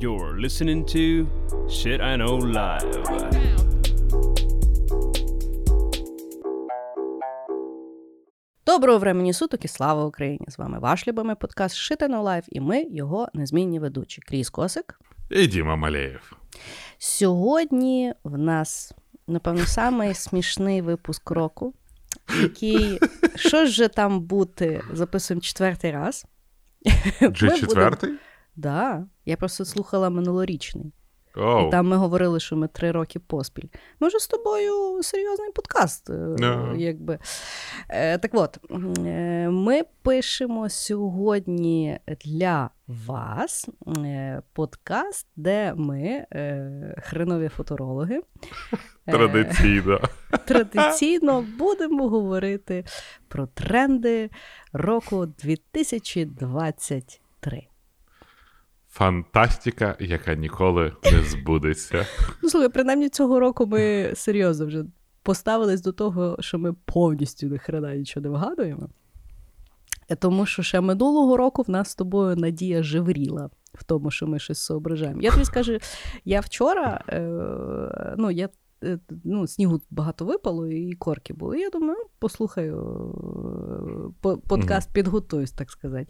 You're listening to Shit I Know Live. Доброго времені суток і слава Україні! З вами ваш любимий подкаст Shit I Know Live і ми його незмінні ведучі. Кріс Косик. І Діма Малеєв. Сьогодні в нас, напевно, самий смішний випуск року, який що ж же там бути, записуємо четвертий раз. Вже четвертий? Так, да, я просто слухала минулорічний. Oh. І там ми говорили, що ми три роки поспіль. Ми вже з тобою серйозний подкаст. No. якби. Е, Так от, е, ми пишемо сьогодні для вас е, подкаст, де ми, е, хренові футурологи, е, традиційно. традиційно будемо говорити про тренди року 2023. Фантастика, яка ніколи не збудеться. Ну, слухай, принаймні цього року ми серйозно вже поставились до того, що ми повністю до хрена нічого не вигадуємо. Е, тому що ще минулого року в нас з тобою надія живріла в тому, що ми щось соображаємо. Я тобі скажу, я вчора, е, ну, я. Е, ну, Снігу багато випало, і корки були. Я думаю, ну, послухаю подкаст, підготуюсь, так сказати.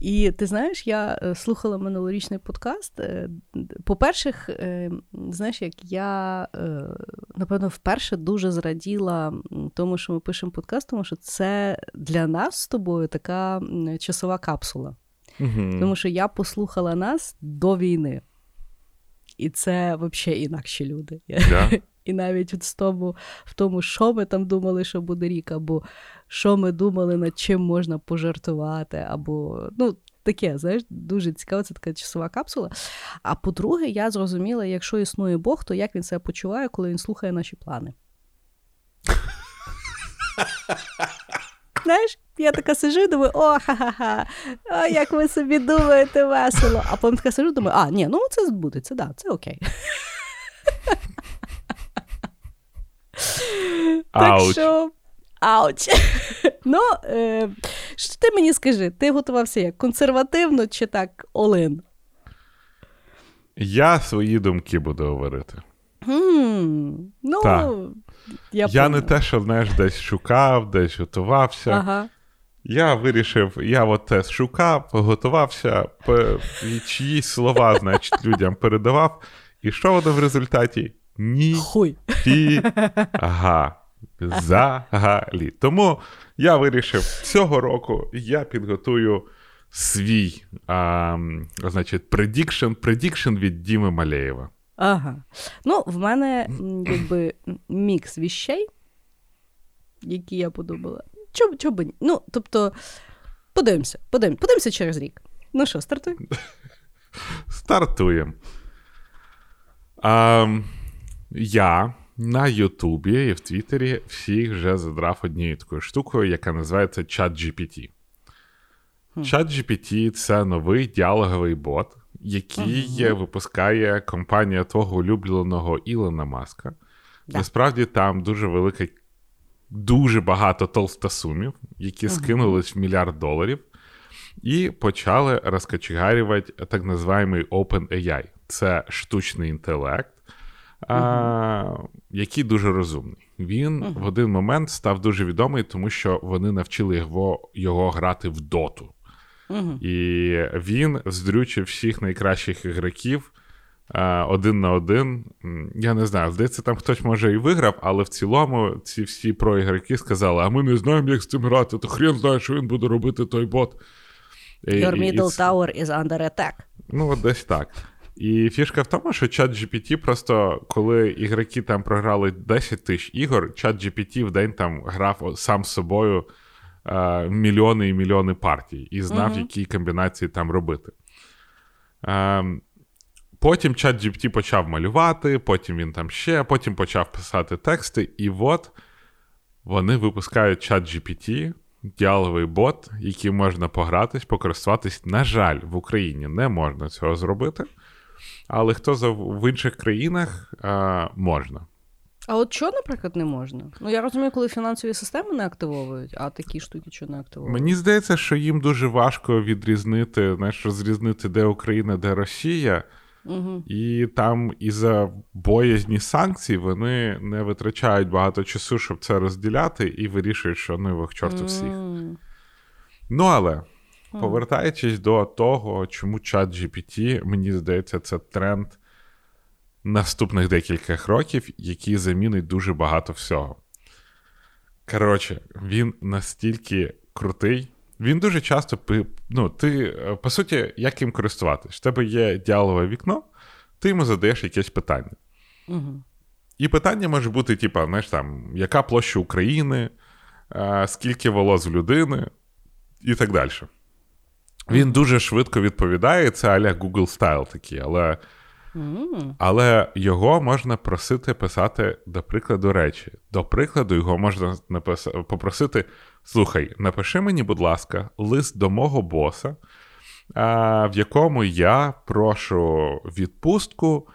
І ти знаєш, я е, слухала минулорічний подкаст. Е, по-перше, е, знаєш, як я напевно вперше дуже зраділа тому, що ми пишемо подкаст, тому що це для нас з тобою така часова капсула. Угу. Тому що я послухала нас до війни. І це взагалі інакші люди. Yeah. І навіть в тому, в тому, що ми там думали, що буде рік, або що ми думали, над чим можна пожартувати, або ну, таке, знаєш, дуже цікаво, це така часова капсула. А по-друге, я зрозуміла, якщо існує Бог, то як він себе почуває, коли він слухає наші плани. Знаєш, я така сижу і думаю, о, ха-ха-ха, о, як ви собі думаєте весело. А потім така сижу, думаю, а, ні, ну це збудеться, да, це окей. Так що. Ауч. Ну, е, що ти мені скажи, ти готувався як консервативно чи так олин? Я свої думки буду говорити. Mm, ну, так. Я я не те, що знаєш, десь шукав, десь готувався. Ага. Я вирішив, я от те шукав, готувався, чиїсь слова, значить, людям передавав. І що воно в результаті? Ні. Хуй. Фі. Ага. Взагалі. Тому я вирішив, цього року я підготую свій а, значить, prediction, prediction від Діми Малеєва. Ага. Ну, в мене якби мікс віщей, які я подумала. Чому чо би Ну, тобто, подивимося, подивимося, подивимося через рік. Ну що, стартуй? Стартуємо. А, Я на Ютубі і в Твіттері всіх вже задрав однією такою штукою, яка називається ChatGPT. ChatGPT — це новий діалоговий бот, який uh-huh. випускає компанія твого улюбленого Ілона Маска. Yeah. Насправді там дуже велика, дуже багато толстосумів, які uh-huh. скинулись в мільярд доларів, і почали розкачегарювати так називаємо OpenAI. Це штучний інтелект а, який дуже розумний. Він uh-huh. в один момент став дуже відомий, тому що вони навчили його його грати в доту. Uh-huh. І він здрючив всіх найкращих ігроків один на один. Я не знаю, здається, там хтось може і виграв, але в цілому ці всі проігроки сказали: а ми не знаємо, як з цим грати, то хрен знає, що він буде робити той бот. Your middle і, tower is under attack. Ну, десь так. І фішка в тому, що чат GPT просто, коли ігроки там програли 10 тисяч ігор, чат GPT в день там грав сам з собою е, мільйони і мільйони партій і знав, uh-huh. які комбінації там робити. Е, потім чат GPT почав малювати, потім він там ще, потім почав писати тексти, і от вони випускають чат GPT, діаловий бот, яким можна погратись, покористуватись. На жаль, в Україні не можна цього зробити. Але хто в інших країнах а, можна. А от що, наприклад, не можна? Ну я розумію, коли фінансові системи не активовують, а такі штуки що не активовують. Мені здається, що їм дуже важко відрізнити, знаєш, розрізнити, де Україна, де Росія. Угу. І там із-за боязні санкцій вони не витрачають багато часу, щоб це розділяти, і вирішують, що ну їх чорту всіх. М. Ну але повертаючись до того, чому чат GPT, мені здається, це тренд наступних декількох років, який замінить дуже багато всього. Коротше, він настільки крутий. Він дуже часто ну, ти, е, по суті, як їм користуватись? В тебе є діалове вікно, ти йому задаєш якесь питання. Угу. І питання може бути, типа, знаєш, там, яка площа України, е, скільки волос в людини, і так далі. Він дуже швидко відповідає, це аля Google Style такий, але, але його можна просити писати, до прикладу, речі. До прикладу, його можна напис... попросити: слухай, напиши мені, будь ласка, лист до мого боса, в якому я прошу відпустку,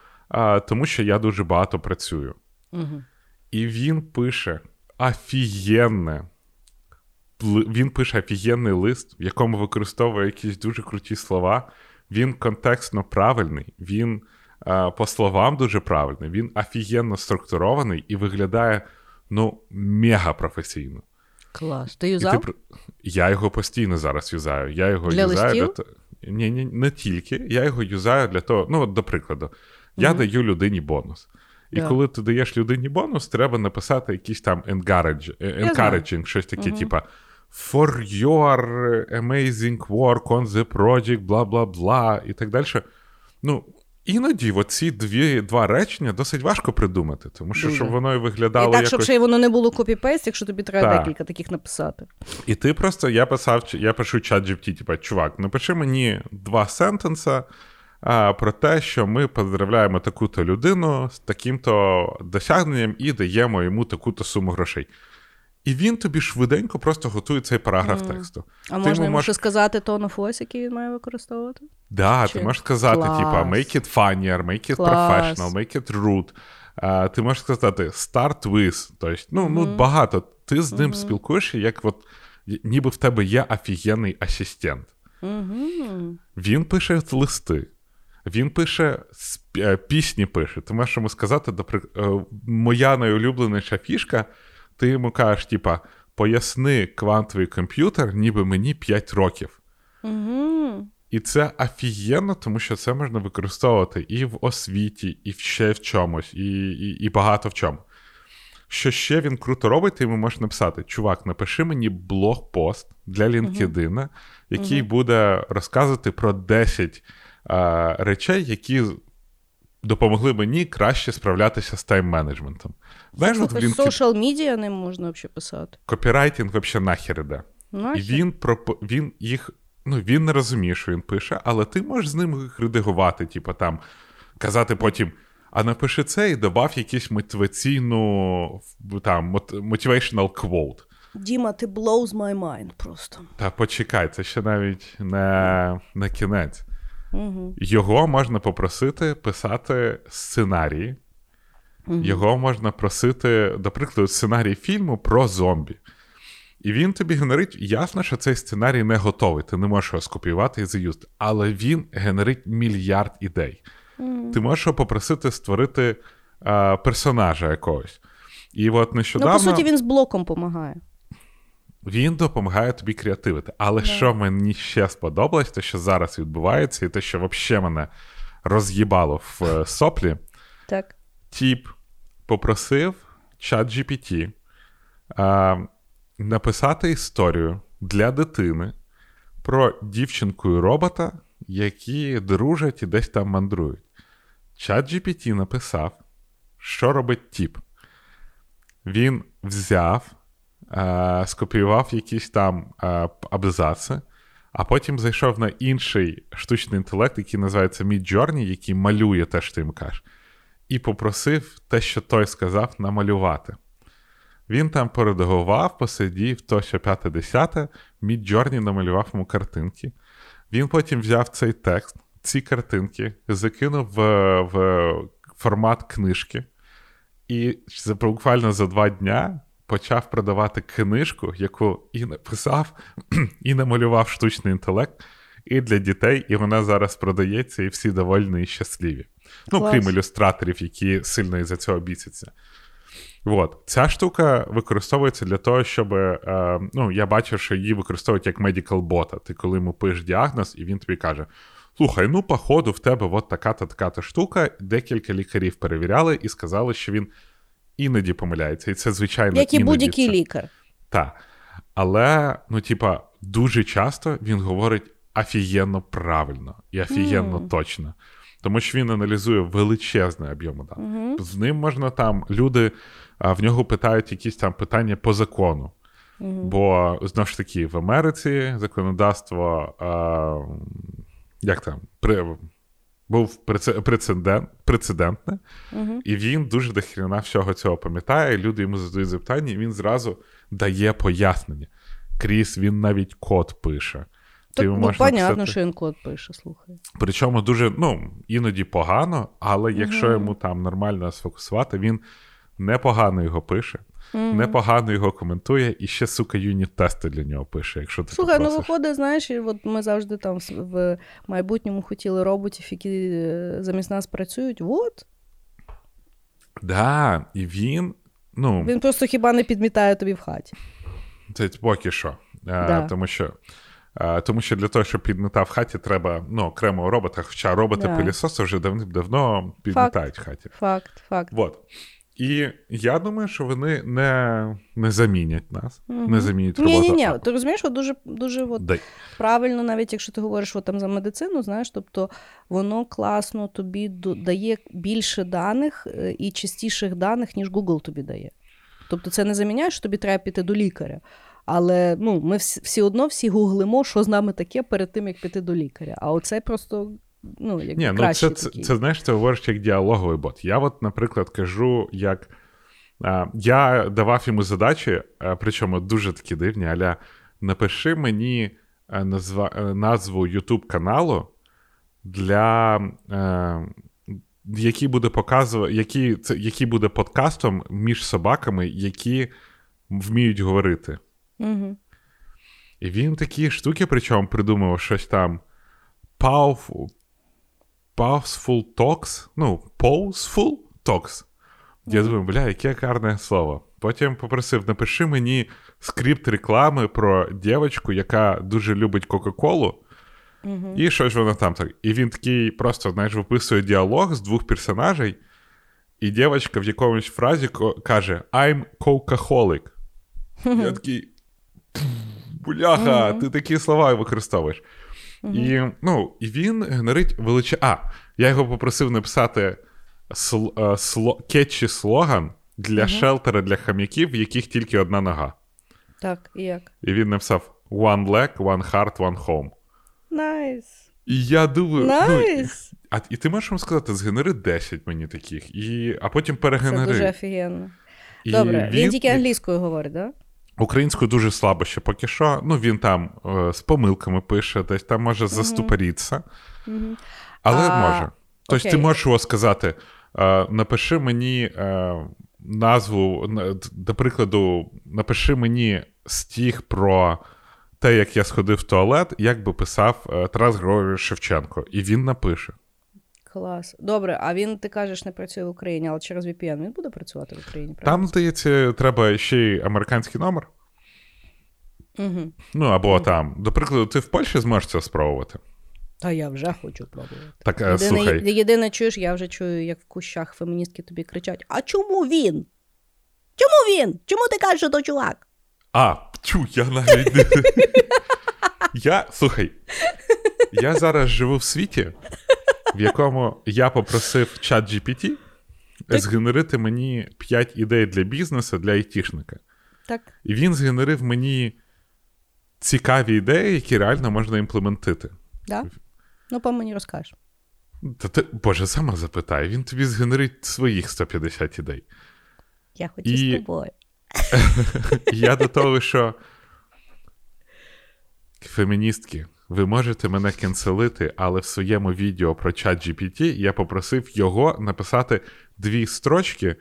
тому що я дуже багато працюю. Угу. І він пише офігенне. Він пише офігенний лист, в якому використовує якісь дуже круті слова. Він контекстно правильний, він е, по словам дуже правильний, він офігенно структурований і виглядає ну, мега професійно. Клас. Ти юзав? ти... Я його постійно зараз юзаю. Я його Для юзаю листів? для того. Ні, ні, не тільки. Я його юзаю для того. Ну, от, до прикладу, я даю людині бонус. І Да. коли ти даєш людині бонус, треба написати якийсь там знаю. encouraging, щось таке, типа For your amazing work on the project, бла бла бла, і так далі. Ну, іноді оці дві, два речення досить важко придумати, тому що Дуже. щоб воно і І виглядало так, щоб ще й воно не було copy-paste, якщо тобі треба Так. декілька таких написати. І ти просто, я писав, я пишу ChatGPT, типа, чувак, напиши мені два sentence-а а, про те, що ми поздравляємо таку-то людину з таким-то досягненням і даємо йому таку-то суму грошей. І він тобі швиденько просто готує цей параграф тексту. А Ти можна йому можеш- сказати tone of voice, який він має використовувати? Да, Чи- ти можеш сказати, Клас. типа, make it funnier, make it Клас. professional, make it rude. А, ти можеш сказати start with. Тобто, ну, ну багато. Ти з ним спілкуєшся, як от, ніби в тебе є офігенний асистент. Угу. Він пише листи, він пише е, пісні пише. Ти можеш йому сказати, наприклад, е, моя найулюбленіша фішка, ти йому кажеш, типа, поясни квантовий комп'ютер, ніби мені 5 років. Угу. І це офігенно, тому що це можна використовувати і в освіті, і ще в чомусь, і, і, і багато в чому. Що ще він круто робить, ти йому можеш написати: чувак, напиши мені блог-пост для LinkedIn, який буде розказувати про 10 а, речей, які допомогли мені краще справлятися з тайм-менеджментом. Знаєш, от LinkedIn social media не можна взагалі писати. копірайтинг взагалі нахер іде. І він пропо... він їх. Ну, він не розуміє, що він пише, але ти можеш з ним їх редагувати, типу там, казати потім. А напиши це і добав якийсь мотиваційну там, motivational quote. Діма, ти blows my mind просто. Та почекай, це ще навіть не, не кінець. Угу. Його можна попросити писати сценарії. Його можна просити, до прикладу, сценарій фільму про зомбі. І він тобі генерить, ясно, що цей сценарій не готовий, ти не можеш його скопіювати і заюзати, але він генерить мільярд ідей. Ти можеш його попросити створити е, персонажа якогось. І от Ну, по суті, він з блоком допомагає. він допомагає тобі креативити. Але що мені ще сподобалось, те, що зараз відбувається, і те, що взагалі мене роз'їбало в е, соплі, Так. Тіп попросив чат GPT а, написати історію для дитини про дівчинку і робота, які дружать і десь там мандрують. Чат GPT написав, що робить тіп. Він взяв, а, скопіював якісь там а, абзаци, а потім зайшов на інший штучний інтелект, який називається Midjourney, який малює те, що ти їм кажеш і попросив те, що той сказав, намалювати. Він там поредагував, посидів, то що п'яте десяте, Midjourney намалював йому картинки. Він потім взяв цей текст, ці картинки, закинув в, в формат книжки І буквально за два дня почав продавати книжку, яку і написав, і намалював штучний інтелект, і для дітей, і вона зараз продається, і всі довольні і щасливі. Ну, Клас. крім ілюстраторів, які сильно із-за цього бісяться. От. Ця штука використовується для того, щоб. Е, ну, я бачив, що її використовують як medical бота. Ти коли йому пишеш діагноз, і він тобі каже: Слухай, ну, походу, в тебе от така-то така-то штука. Декілька лікарів перевіряли і сказали, що він іноді помиляється. І це, звичайно, Як і будь-який це- лікар. Так. Але, ну, типа, дуже часто він говорить офігенно правильно і офігенно Мгм. точно. Тому що він аналізує величезний об'єм даних. З ним можна там, люди а, в нього питають якісь там питання по закону. Бо знову ж таки, в Америці законодавство, а, як там, при, був прецедент, прецедентне, і він дуже дохрена всього цього пам'ятає. Люди йому задають запитання, і він зразу дає пояснення. Кріс, він навіть код пише. Так, ну, понятно, що він код пише, слухай. Причому дуже, ну, іноді погано, але якщо йому там нормально сфокусувати, він непогано його пише, непогано його коментує, і ще, сука, юніт-тести для нього пише, якщо ти Слухай, ну виходить, знаєш, от ми завжди там в- майбутньому хотіли роботів, які е, замість нас працюють. От. Да, і він, ну, Він просто хіба не підмітає тобі в хаті. це поки що. А, тому, що, тому що для того, щоб підмітав в хаті, треба ну, окремого робота, хоча роботи пилісоси вже давним-давно підмітають в хаті. Факт, факт. Вот. І я думаю, що вони не, не замінять нас, не замінять Ні, роботу. ні, ні. а- Ти розумієш, от дуже, дуже от Дай. правильно, навіть якщо ти говориш от, там за медицину, знаєш, тобто воно класно тобі дає більше даних е, і частіших даних, ніж Google тобі дає. Тобто це не заміняє, що тобі треба піти до лікаря. Але ну, ми всі, одно всі гуглимо, що з нами таке перед тим, як піти до лікаря. А оце просто ну, як Ні, ну це, це, це знаєш, це говориш як діалоговий бот. Я, от, наприклад, кажу, як а, я давав йому задачі, а, причому дуже такі дивні, аля напиши мені а, назва, а, назву YouTube каналу для. А, який буде показувати, який, це, який буде подкастом між собаками, які вміють говорити. Угу. І він такі штуки, причому придумав щось там powerful, powerful talks, ну, pauseful talks. Я думаю, бля, яке гарне слово. Потім попросив, напиши мені скрипт реклами про дівчинку, яка дуже любить Кока-Колу. І щось воно там так. І він такий просто, знаєш, виписує діалог з двох персонажей, і дівчинка в якомусь фразі каже I'm Coca-Holic. Я такий. Бляха, ти такі слова використовуєш. І, ну, і він генерить величе. А, я його попросив написати сл... е, сло... кетчі слоган для shelter-а для хом'яків, в яких тільки одна нога. Так, і як? І він написав One leg, one heart, one home. Nice. І я думаю, ну, і- Nice. а і ти можеш йому сказати, згенери 10 мені таких, і... а потім Це дуже офігенно. І Добре, він, тільки англійською говорить, так? Да? Українською дуже слабо ще поки що. Ну, він там е, з помилками пише, десь там може заступориться. Але А, може. Тобто ти можеш його сказати: е, напиши мені е, назву, до прикладу, напиши мені стіг про те, як я сходив в туалет, як би писав е, Тарас Григорович Шевченко. І він напише. Клас. Добре, а він, ти кажеш, не працює в Україні, але через VPN він буде працювати в Україні? Там, здається, треба ще й американський номер. Угу. Ну, або там, до прикладу, ти в Польщі зможеш це спробувати. Та я вже хочу пробувати. Так, е, Єдине, слухай, єдине, чуєш, я вже чую, як в кущах феміністки тобі кричать: А чому він? Чому він? Чому ти кажеш, що то чувак? А, чу, я навіть. Я, слухай, я зараз живу в світі, в якому я попросив чат GPT згенерити мені 5 ідей для бізнесу для айтішника. Так. І він згенерив мені цікаві ідеї, які реально можна імплементити. Да? Ну, по мені розкажеш. Та ти, Боже, сама запитай, він тобі згенерить своїх 150 ідей. Я хочу І- з тобою. Я до того, що феміністки, ви можете мене кенселити, але в своєму відео про чат GPT я попросив його написати дві строчки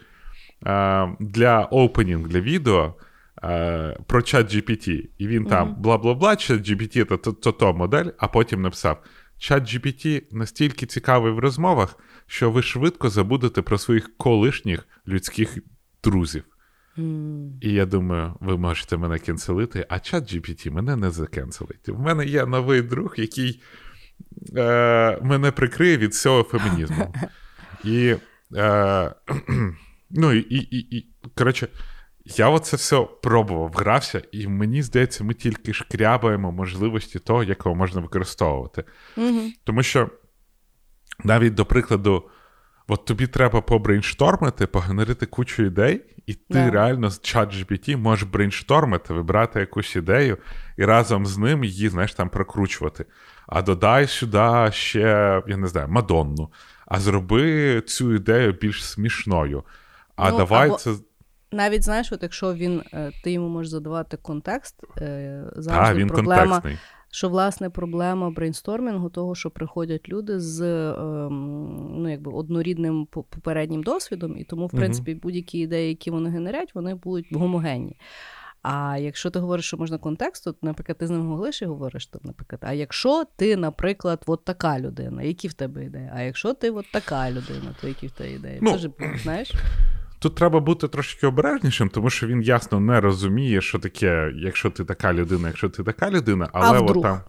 е, для опенінг для відео е, про чат GPT. І він там бла-бла-бла, чат GPT це то, то, то модель, а потім написав: чат GPT настільки цікавий в розмовах, що ви швидко забудете про своїх колишніх людських друзів. І я думаю, ви можете мене кенселити, а чат GPT мене не закенселить. В мене є новий друг, який е, мене прикриє від всього фемінізму. І, е, ну, і, і, і, коротше, я оце все пробував, грався, і мені здається, ми тільки шкрябаємо можливості того, як його можна використовувати. Тому що навіть до прикладу, от тобі треба побрейнштормити, погенерити кучу ідей, і ти Да. реально з чат GPT можеш брейнштормити, вибрати якусь ідею і разом з ним її, знаєш, там прокручувати. А додай сюди ще, я не знаю, Мадонну. А зроби цю ідею більш смішною. А Ну, давай або- це. Навіть знаєш, от якщо він е, ти йому можеш задавати контекст, е, А, він проблема, контекстний. Що власне проблема брейнстормінгу, того, що приходять люди з ем, ну, якби однорідним попереднім досвідом, і тому, в принципі, будь-які ідеї, які вони генерять, вони будуть гомогенні. А якщо ти говориш, що можна контекст, то, наприклад, ти з ним говориш і говориш там, наприклад, а якщо ти, наприклад, от така людина, які в тебе ідеї? А якщо ти от така людина, то які в тебе ідеї? Ну, Це ж, знаєш? Тут треба бути трошки обережнішим, тому що він ясно не розуміє, що таке, якщо ти така людина, якщо ти така людина, але от там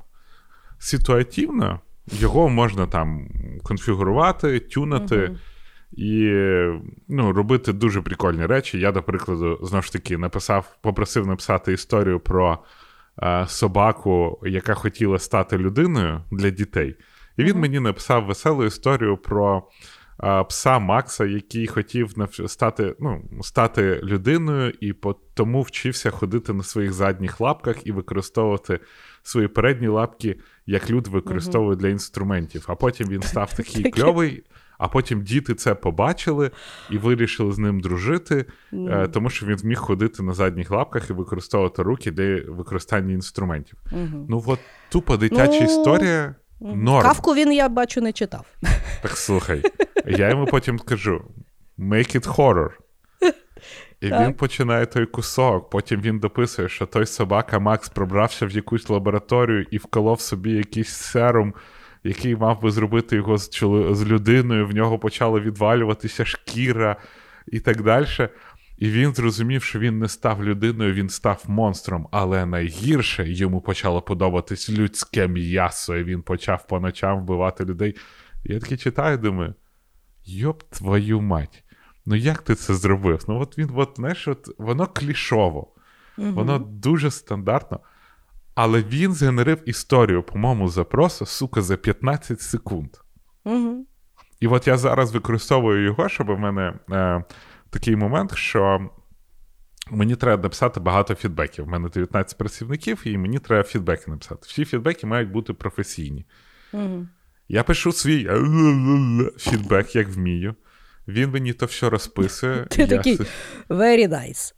ситуативно його можна там конфігурувати, тюнати Мгм. і ну, робити дуже прикольні речі. Я, до прикладу, знову ж таки написав, попросив написати історію про е, собаку, яка хотіла стати людиною для дітей. І він мені написав веселу історію про пса Макса, який хотів навч- стати, ну, стати людиною, і тому вчився ходити на своїх задніх лапках і використовувати свої передні лапки, як люди використовують для інструментів. А потім він став такий кльовий. А потім діти це побачили і вирішили з ним дружити, е, тому що він зміг ходити на задніх лапках і використовувати руки для використання інструментів. Мгм. Ну, от тупо дитяча Ну, історія норм. Кавку він, я бачу, не читав. Так слухай, я йому потім скажу: make it horror. І Так. він починає той кусок. Потім він дописує, що той собака Макс пробрався в якусь лабораторію і вколов собі якийсь серум, який мав би зробити його з, чоло- з людиною. В нього почала відвалюватися шкіра і так далі. І він зрозумів, що він не став людиною, він став монстром. Але найгірше йому почало подобатись людське м'ясо, і він почав по ночам вбивати людей. Я такий читаю, думаю, йоп твою мать. Ну як ти це зробив? Ну, от він, от, знаєш, от, воно клішово, воно дуже стандартно. Але він згенерив історію, по-моєму, запросу, сука, за 15 секунд. Угу. І от я зараз використовую його, щоб в мене е, такий момент, що мені треба написати багато фідбеків. У мене 19 працівників, і мені треба фідбеки написати. Всі фідбеки мають бути професійні. Угу. Я пишу свій фідбек, як вмію. Він мені то все розписує. Ти я такий си- very nice.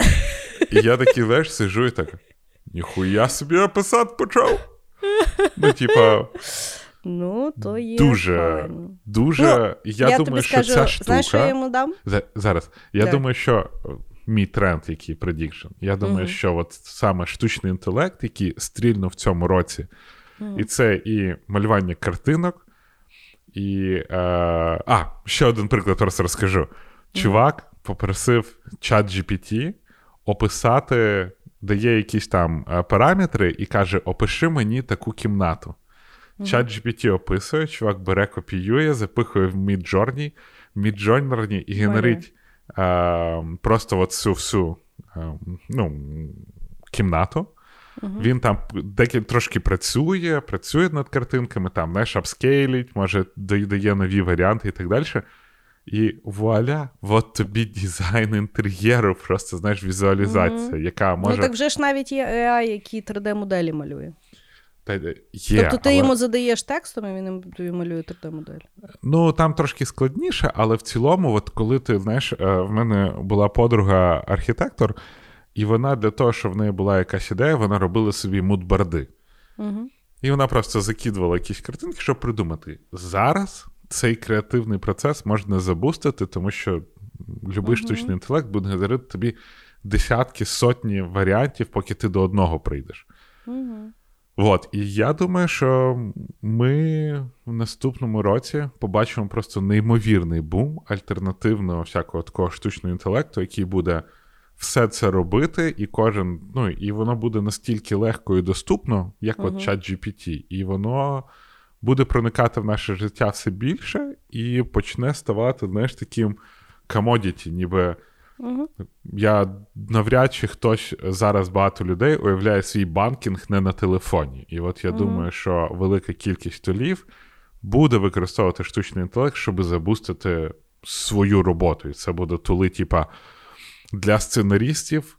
І я такий, знаєш, сижу і так. Ніхуя собі я писати почав. Ну, типа, Ну, то є. дуже, правильно. дуже. Ну, я, я думаю, що скажу, ця штука. знаєш, що я йому дам? За- Зараз. Я Так. думаю, що е, мій тренд, який предікшн, я думаю, Мгм. що от саме штучний інтелект, який стрільнув в цьому році, і це і малювання картинок, і. Е, а, ще один приклад просто розкажу. Чувак попросив чат GPT описати, дає якісь там е, параметри, і каже: опиши мені таку кімнату. Чат GPT описує, чувак бере, копіює, запихує в Midjourney, Midjourney і генерить е, просто от всю всю е, ну, кімнату. Він там декілька трошки працює, працює над картинками, там, знаєш, апскейлить, може, додає нові варіанти і так далі. І вуаля, от тобі дизайн інтер'єру, просто знаєш, візуалізація, яка може. Ну так вже ж навіть є AI, який 3D-моделі малює. Та, є, тобто ти але- йому задаєш текстом, і він тобі малює 3D-модель. Ну, там трошки складніше, але в цілому, от коли ти знаєш, е, в мене була подруга архітектор, і вона для того, щоб в неї була якась ідея, вона робила собі мудбарди. Угу. І вона просто закидувала якісь картинки, щоб придумати. Зараз цей креативний процес можна забустити, тому що Любий штучний інтелект буде генерити тобі десятки, сотні варіантів, поки ти до одного прийдеш. От, і я думаю, що ми в наступному році побачимо просто неймовірний бум альтернативного всякого такого штучного інтелекту, який буде все це робити, і кожен, ну і воно буде настільки легко і доступно, як uh-huh. от чат GPT, і воно буде проникати в наше життя все більше і почне ставати, знаєш, таким комодіті, ніби. Угу. Я навряд чи хтось зараз багато людей уявляє свій банкінг не на телефоні. І от я угу. думаю, що велика кількість толів буде використовувати штучний інтелект, щоб забустити свою роботу. І це буде тули, типа для сценаристів,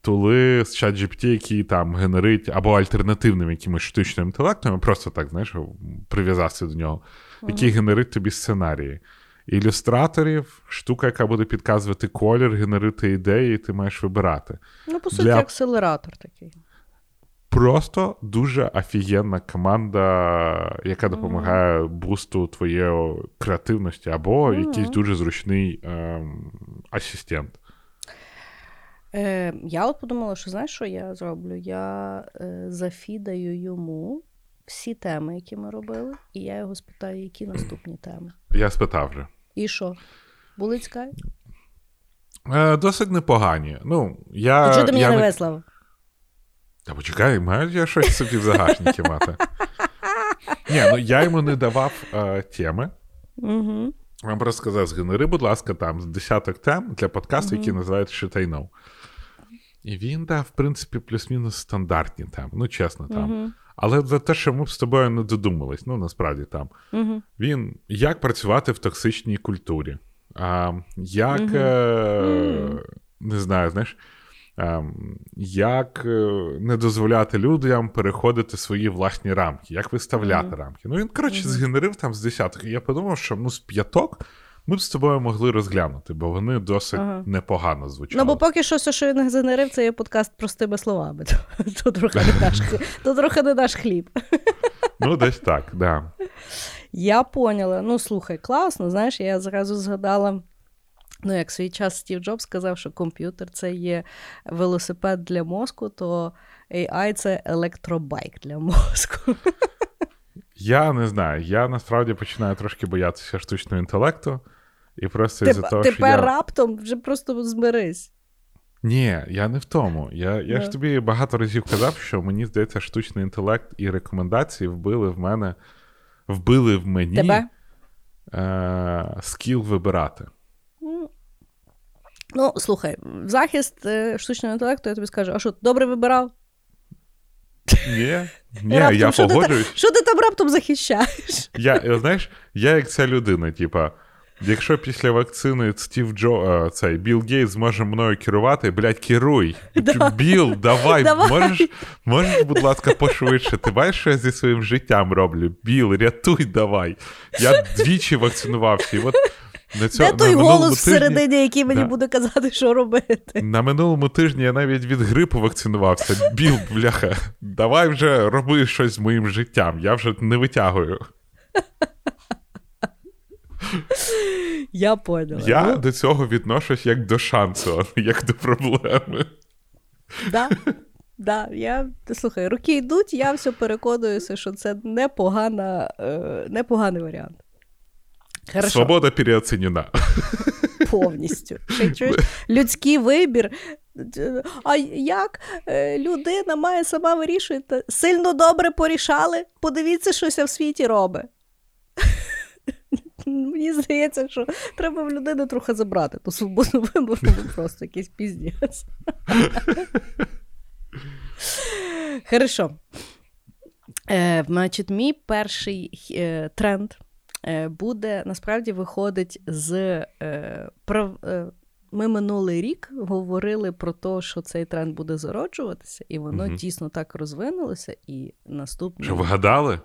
тули з ChatGPT, які там генерить або альтернативним якимось штучним інтелектом, просто так, знаєш, прив'язався до нього, який генерить тобі сценарії ілюстраторів, штука, яка буде підказувати колір, генерити ідеї, і ти маєш вибирати. Ну, по суті, Для... акселератор такий. Просто дуже офігенна команда, яка допомагає mm-hmm. бусту твоєї креативності, або mm-hmm. якийсь дуже зручний е, асистент. Е, Я от подумала, що знаєш, що я зроблю? Я е, зафідаю йому всі теми, які ми робили, і я його спитаю, які наступні теми. Я спитав вже. І що? Були цікаві? Е, Досить непогані. Ну, я... Ти чого ти мені не вислав? Та почекай, маю я щось собі в загашникі мати. Ні, ну я йому не давав е, теми. Угу. Вам просто сказав, згенери, будь ласка, там десяток тем для подкасту, які називають Shit I Know. І він дав, в принципі, плюс-мінус стандартні теми. Ну, чесно, там. Але за те, що ми б з тобою не додумались, ну насправді там. Угу. Він як працювати в токсичній культурі, а, як угу. е, не знаю, знаєш, е, як не дозволяти людям переходити свої власні рамки, як виставляти рамки. Ну він, коротше, згенерив там з десяток. І я подумав, що ну, з п'яток ми б з тобою могли розглянути, бо вони досить ага. непогано звучали. Ну, бо поки що, все, що він генерив, це є подкаст простими словами. То, то, трохи не наш, то трохи не наш хліб. Ну, десь так, да. Я поняла. Ну, слухай, класно, знаєш, я зразу згадала. Ну, як свій час Стів Джобс сказав, що комп'ютер це є велосипед для мозку, то AI це електробайк для мозку. Я не знаю. Я насправді починаю трошки боятися штучного інтелекту. І просто із-за того, Тепер що я... раптом вже просто змирись. Ні, я не в тому. Я я ж тобі багато разів казав, що мені здається, штучний інтелект і рекомендації вбили в мене, вбили в мені Тебе? Е, скіл вибирати. Ну, слухай, в захист е, штучного інтелекту я тобі скажу, а що, добре вибирав? Ні, ні, раптом, я погоджуюсь. Що ти там раптом захищаєш? Я, знаєш, я як ця людина, типа. Якщо після вакцини Стів Джо, цей Білл Гейт зможе мною керувати, блядь, керуй. Да. Біл, давай, давай. Можеш, можеш, будь ласка, пошвидше. Ти бачиш, що я зі своїм життям роблю? Біл, рятуй, давай. Я двічі вакцинувався. І от на цьо... Де той голос тижні... всередині, який мені да. буде казати, що робити? На минулому тижні я навіть від грипу вакцинувався. Біл, бляха, давай вже роби щось з моїм життям. Я вже не витягую. Я поняла. Я ну... до цього відношусь як до шансу, як до проблеми. Да. Да, я, Слухай, руки йдуть, я все переконуюся, що це непогана, е, непоганий варіант. Хорошо. Свобода переоцінена. Повністю. Людський вибір. А як е, людина має сама вирішувати? Сильно добре порішали? Подивіться, що в світі робить. Мені здається, що треба в людини трохи забрати ту свободу вибору, просто якийсь піздець. Хорошо. Е, Значить, мій перший е, тренд буде насправді виходить з е, прав. Е, ми минулий рік говорили про те, що цей тренд буде зароджуватися, і воно угу. дійсно так розвинулося. І наступне Що вгадали?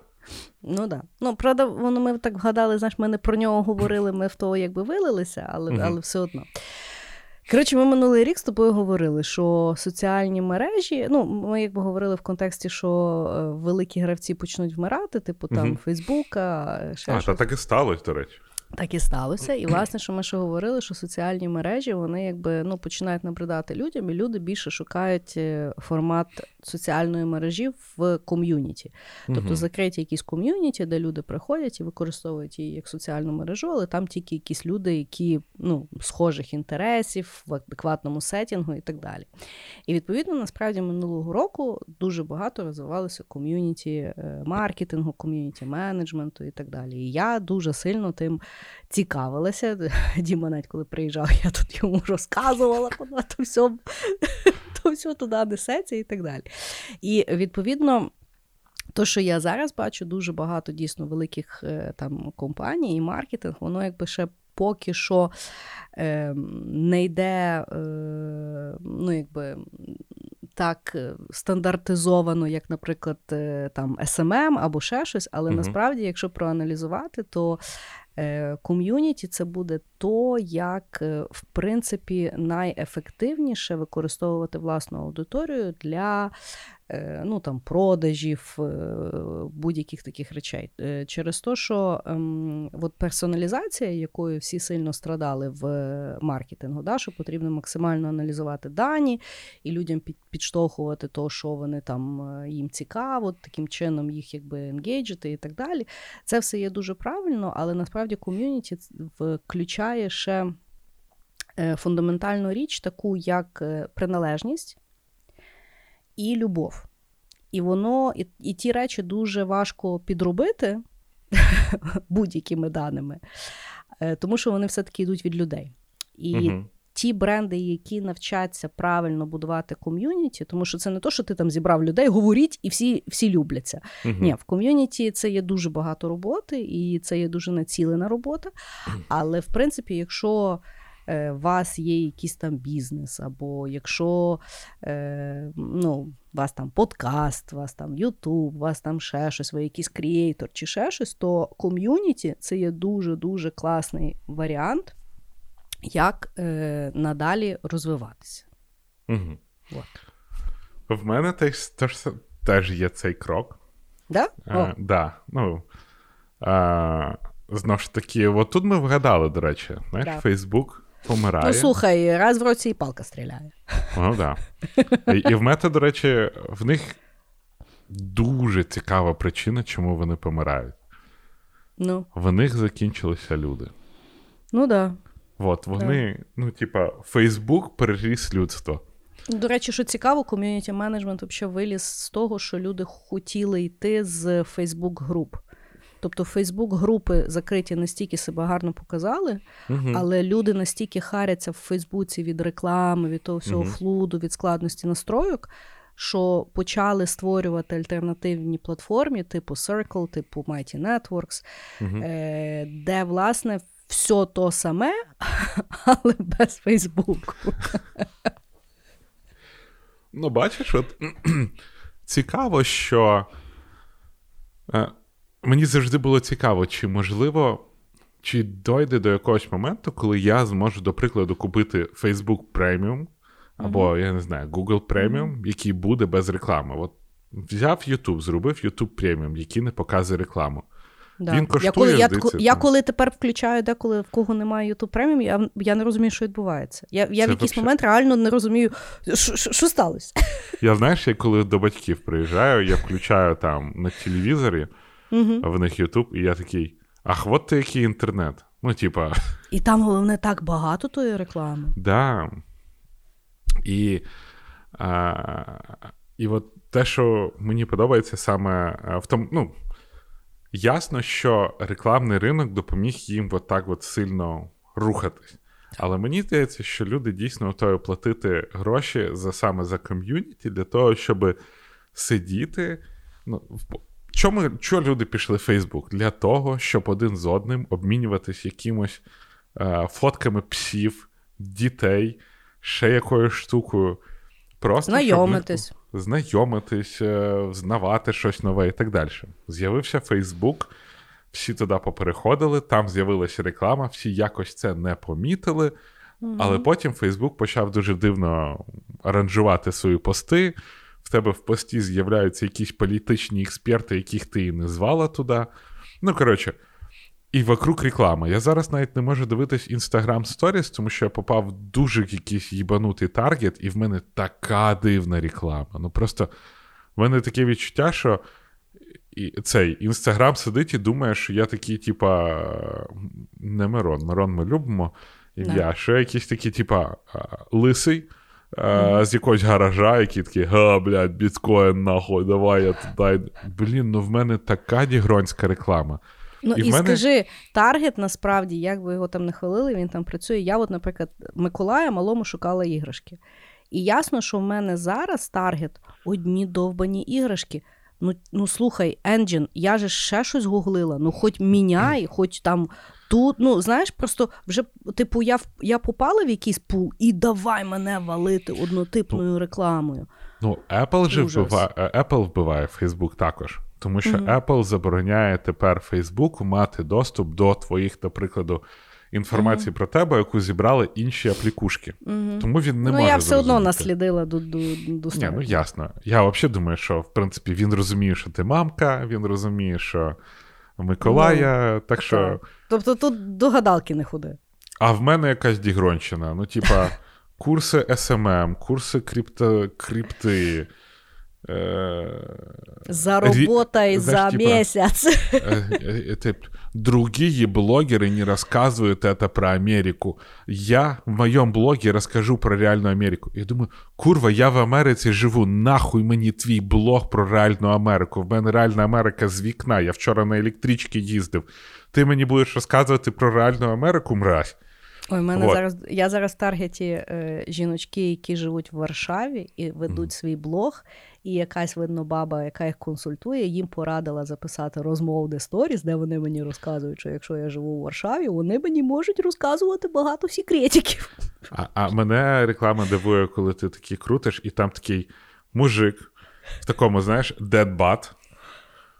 Ну так. Да. Ну, правда, воно ми так вгадали, знаєш, ми не про нього говорили, ми в того якби вилилися, але uh-huh. але все одно. Коротше, ми минулий рік з тобою говорили, що соціальні мережі, ну, ми якби говорили в контексті, що е, великі гравці почнуть вмирати, типу там uh-huh. Фейсбука. ще А, та так і сталося, до речі. Так і сталося. І власне, що ми ще говорили, що соціальні мережі вони якби ну починають набридати людям, і люди більше шукають е, формат соціальної мережі в ком'юніті. Тобто закриті якісь ком'юніті, де люди приходять і використовують її як соціальну мережу, але там тільки якісь люди, які ну, схожих інтересів, в адекватному сетінгу і так далі. І відповідно, насправді минулого року дуже багато розвивалося ком'юніті е, маркетингу, ком'юніті менеджменту і так далі. І я дуже сильно тим цікавилася. Діма, навіть коли приїжджав, я тут йому розказувала, куди то все, то все туди несеться і так далі. І відповідно. То, що я зараз бачу, дуже багато дійсно великих е, там компаній і маркетинг, воно якби ще поки що е, не йде, е, ну, якби. Так стандартизовано, як, наприклад, е, там SMM або ще щось, але uh насправді, якщо проаналізувати, то ком'юніті це буде то, як е, в принципі найефективніше використовувати власну аудиторію для Е, ну, там, продажів, е, будь-яких таких речей. Е, через те, що ем, от персоналізація, якою всі сильно страдали в маркетингу, да, що потрібно максимально аналізувати дані і людям підштовхувати то, що вони там їм цікаво, таким чином їх якби енгейджити і так далі. Це все є дуже правильно, але насправді ком'юніті включає ще фундаментальну річ, таку як приналежність і любов. І воно, і, і ті речі дуже важко підробити будь-якими даними, е, тому що вони все-таки йдуть від людей. І угу. ті бренди, які навчаться правильно будувати ком'юніті, тому що це не то, що ти там зібрав людей, говоріть і всі всі любляться. Угу. Ні, в ком'юніті це є дуже багато роботи, і це є дуже націлена робота. Але в принципі, якщо у вас є якийсь там бізнес, або якщо е, ну, у вас там подкаст, у вас там Ютуб, у вас там ще щось, ви якийсь креатор чи ще щось, то ком'юніті це є дуже-дуже класний варіант, як е, надалі розвиватися. Угу. От. В мене теж, теж, теж є цей крок. Да? А, да. Ну, а, Знову ж таки, от тут ми вгадали, до речі, знаєш, Фейсбук помирає. Ну, слухай, раз в році і палка стріляє. Ну так. Да. І, і в мета, до речі, в них дуже цікава причина, чому вони помирають. Ну. В них закінчилися люди. Ну так. Да. От, вони, да. ну, типа, Фейсбук переріс людство. До речі, що цікаво, ком'юніті менеджмент взагалі виліз з того, що люди хотіли йти з Фейсбук груп. Тобто Фейсбук-групи закриті настільки себе гарно показали, uh але люди настільки харяться в Фейсбуці від реклами, від того всього uh флуду, від складності настройок, що почали створювати альтернативні платформи, типу Circle, типу Mighty Networks, uh де, власне, все то саме, але без Фейсбуку. Ну, бачиш, от цікаво, що. Мені завжди було цікаво, чи можливо, чи дойде до якогось моменту, коли я зможу, до прикладу, купити Facebook Premium, або, mm-hmm. я не знаю, Google Premium, mm-hmm. який буде без реклами. От Взяв YouTube, зробив YouTube Premium, який не показує рекламу. Да. Він коштує, Я коли я, здається, я коли тепер включаю, деколи в кого немає YouTube Premium, я я не розумію, що відбувається. Я я в якийсь вообще... момент реально не розумію, що, що сталося. Я знаєш, я коли до батьків приїжджаю, я включаю там на телевізорі угу. в них Ютуб, і я такий: ах, от ти який інтернет. Ну, типа. І там головне так багато тої реклами. Да. І а, і от те, що мені подобається саме в тому, ну, ясно, що рекламний ринок допоміг їм от так от сильно рухатись. Але мені здається, що люди дійсно готові платити гроші за саме за ком'юніті для того, щоб сидіти. Ну, Чому чому люди пішли в Фейсбук? Для того, щоб один з одним обмінюватись якимось е, фотками псів, дітей, ще якоюсь штукою. Просто Знайомитись. Щоб знайомитись, е, знавати щось нове і так далі. З'явився Фейсбук, всі туди попереходили, там з'явилася реклама, всі якось це не помітили. mm Але потім Фейсбук почав дуже дивно аранжувати свої пости в тебе в пості з'являються якісь політичні експерти, яких ти і не звала туди. Ну, коротше, І вокруг реклама. Я зараз навіть не можу дивитись Instagram Stories, тому що я попав в дуже якийсь їбанутий таргет, і в мене така дивна реклама. Ну просто в мене таке відчуття, що і цей інстаграм сидить і думає, що я такий, типа, не Мирон. Мирон ми любимо ім'я, що якийсь такий, типа, лисий. Mm-hmm. З якогось гаража, який такий, га, блядь, біткоін, нахуй, давай я туди. Блін, ну в мене така дігронська реклама. Ну і, і мене... скажи, таргет насправді, як би його там не хвалили, він там працює. Я, от, наприклад, Миколая малому шукала іграшки. І ясно, що в мене зараз таргет одні довбані іграшки. Ну ну слухай, Engine, я же ще щось гуглила. Ну, хоч міняй, хоч там тут. Ну, знаєш, просто вже, типу, я я попала в якийсь пул і давай мене валити однотипною ну, рекламою. Ну, Apple же вбиває, Apple вбиває Facebook також. Тому що mm-hmm. Apple забороняє тепер Facebook мати доступ до твоїх, до прикладу, інформації mm-hmm. про тебе, яку зібрали інші аплікушки. Mm-hmm. Тому він не ну, може. Ну, я все одно наслідила до до, до Ні, Ну ясно. Я взагалі думаю, що в принципі він розуміє, що ти мамка, він розуміє, що Миколая. Ну, так що... Тобто тут до гадалки не ходи. А в мене якась дігронщина. Ну, типа, курси SMM, курси крипто, крипти. Заработай за типа, месяц. Это, другие блогеры не рассказывают это про Америку. Я в моем блоге расскажу про реальную Америку. Я думаю, курва, я в Америці живу, нахуй мені твій блог про реальну Америку. В мене реальна Америка з вікна. Я вчора на електричці їздив. Ти мені будеш розказувати про реальну Америку, мразь? Ой, мене вот. зараз я зараз в таргеті е, жіночки, які живуть в Варшаві і ведуть mm. свій блог, і якась видно баба, яка їх консультує, їм порадила записати розмовне сторіс, де вони мені розказують, що якщо я живу у Варшаві, вони мені можуть розказувати багато секретиків. А а мене реклама дивує, коли ти такий крутиш, і там такий мужик в такому, знаєш, butt,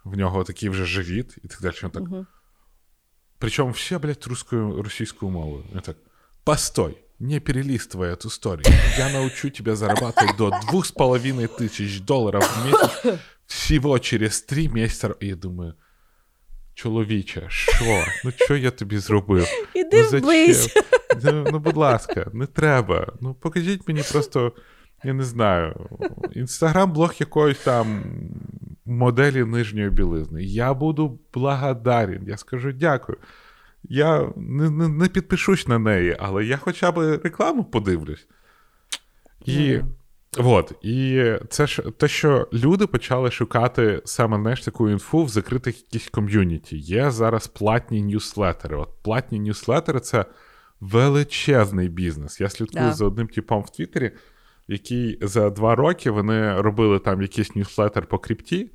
в нього такий вже живіт, і так далі. так. Uh-huh. Причем все, блядь, русскую, российскую мову. Я так, постой, не перелистывай эту историю. Я научу тебя зарабатывать до двух с половиной тысяч долларов в месяц всего через три месяца. І я думаю, чоловіче, що? Ну що я тобі зробив? Іди ну, зачем? Ну, ну, будь ласка, не треба. Ну, покажіть мені просто, я не знаю, інстаграм-блог якоїсь там моделі нижньої білизни. Я буду благодарен. Я скажу дякую. Я не не, не підпишусь на неї, але я хоча б рекламу подивлюсь. І mm. от, і це ж те, що люди почали шукати саме знаєш, таку інфу в закритих якісь ком'юніті. Є зараз платні ньюслетери. От Платні ньюслетери це величезний бізнес. Я слідкую yeah. за одним типом в Твіттері який за два роки вони робили там якийсь ньюслетер по крипті.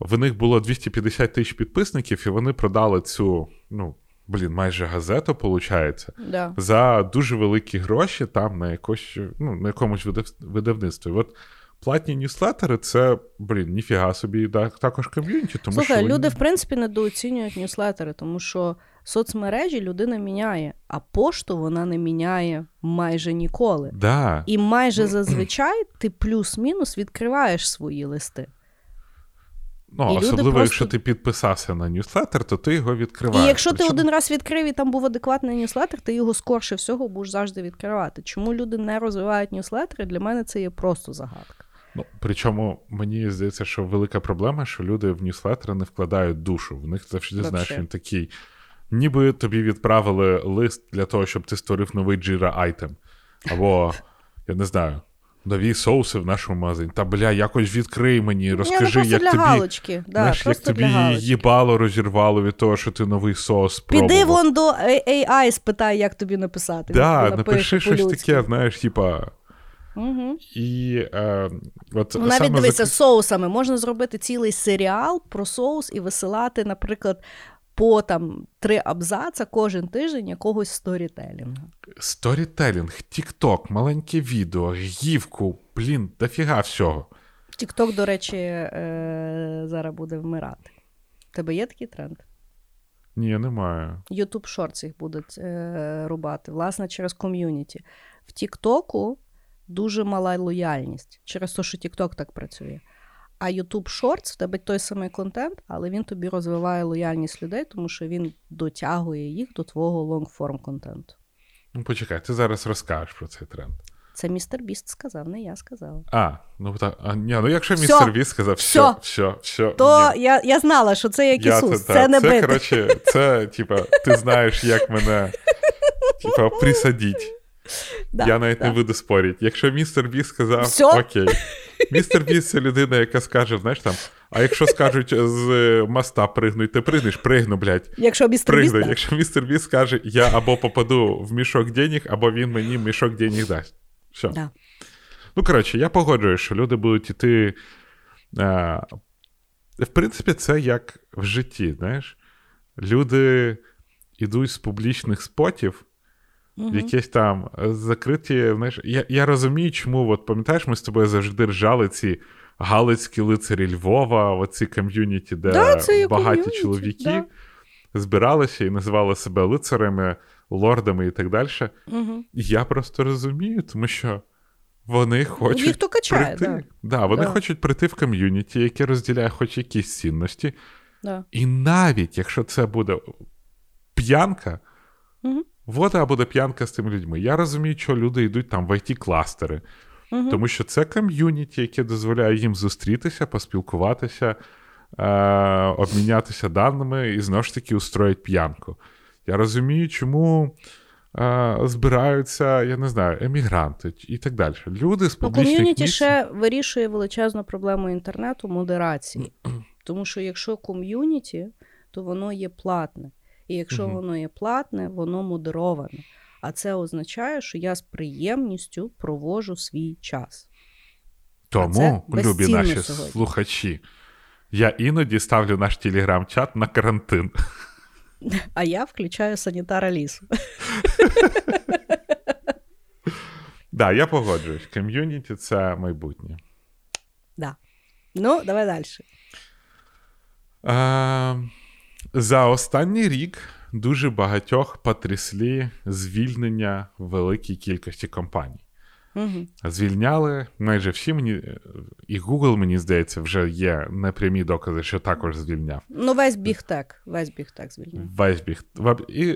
В них було 250 тисяч підписників, і вони продали цю, ну, блін, майже газету, виходить, да. за дуже великі гроші там на якось, ну, на якомусь видавництві. От платні ньюслетери це, блін, ніфіга собі, також ком'юніті. тому Слухай, що... люди, в принципі, недооцінюють ньюслетери, тому що соцмережі людина міняє, а пошту вона не міняє майже ніколи. Да. І майже зазвичай ти плюс-мінус відкриваєш свої листи. Ну, і Особливо, просто... якщо ти підписався на newsletter, то ти його відкриваєш. І якщо Причому... ти один раз відкрив і там був адекватний newsletter, ти його скорше всього будеш завжди відкривати. Чому люди не розвивають newsletter-и, для мене це є просто загадка. Ну, Причому мені здається, що велика проблема, що люди в newsletter-и не вкладають душу. В них завжди, знаєш, він такий ніби тобі відправили лист для того, щоб ти створив новий Jira item. Або, я не знаю, нові соуси в нашому магазині. Та бля, якось відкрий мені, розкажи, Ні, як для тобі галочки. Да, знаєш, як тобі їбало розірвало від того, що ти новий соус спробував. Піди вон до AI, спитай, як тобі написати. Да, напиши щось таке, знаєш, типа. Угу. І е, от ну, Навіть дивися, зак... соусами можна зробити цілий серіал про соус і висилати, наприклад, по там три абзаца кожен тиждень якогось сторітелінгу. Storytelling, Тікток, маленьке відео, гівко, блін, дофіга всього. Тікток, до речі, е- зараз буде вмирати. В тебе є такий тренд? Ні, немає. YouTube Shorts їх будуть е- рубати, власне, через ком'юніті. В Тіктоку дуже мала лояльність через те, що Тікток так працює. А YouTube Shorts, в тебе той самий контент, але він тобі розвиває лояльність людей, тому що він дотягує їх до твого long-form контенту. Ну, почекай, ти зараз розкажеш про цей тренд. Це MrBeast сказав, не я сказала. А, ну так. А, ні, ну якщо MrBeast сказав, все, Всьо. все, все. То ні. я, я знала, що це як Я Ісус, це, це, не це, коротше, це, типа, ти знаєш, як мене типа, присадіть. Да, Я навіть да. не буду спорити. Якщо MrBeast сказав, Всьо. окей. MrBeast це людина, яка скаже, знаєш там, а якщо скажуть з моста пригнуть, ти пригнеш, пригну, блядь. Якщо містер Пригну. так. Якщо MrBeast скаже, я або попаду в мішок денег, або він мені мішок денег дасть. Все. Да. Ну, коротше, я погоджуюсь, що люди будуть іти. Е, в принципі, це як в житті, знаєш. Люди йдуть з публічних спотів, в якесь там е, закриті. Знаєш, я, я розумію, чому, от пам'ятаєш, ми з тобою завжди ржали ці галицькі лицарі Львова, оці ком'юніті, де Да, це багаті ком'юніті, чоловіки да. збиралися і називали себе лицарями, лордами і так далі. Угу. Я просто розумію, тому що вони хочуть. Їх то качає, прийти. да. Да, вони Да. хочуть прийти в ком'юніті, яке розділяє хоч якісь цінності. Да. І навіть якщо це буде п'янка, Мгм. Вода буде п'янка з тими людьми. Я розумію, що люди йдуть там в IT-кластери, Мгм. тому що це ком'юніті, яке дозволяє їм зустрітися, поспілкуватися, е- обмінятися даними і знову ж таки устроїть п'янку. Я розумію, чому. е, Збираються, я не знаю, емігранти і так далі. Люди з Ну, публічних ком'юніті місць... ще вирішує величезну проблему інтернету модерації. Тому що якщо ком'юніті, то воно є платне. І якщо Мгм. воно є платне, воно модероване. А це означає, що я з приємністю провожу свій час. Тому, любі наші сьогодні. слухачі, я іноді ставлю наш телеграм-чат на карантин. А я включаю санітара лісу. Да, я погоджуюсь. Ком'юніті це майбутнє. Да. Ну, давай далі. За останній рік дуже багатьох потряслі звільнення великій кількості компаній. Угу. Звільняли майже всі мені, і Google, мені здається, вже є непрямі докази, що також звільняв. Ну, весь бігтек. Весь бігтек звільняв. Весь біг. І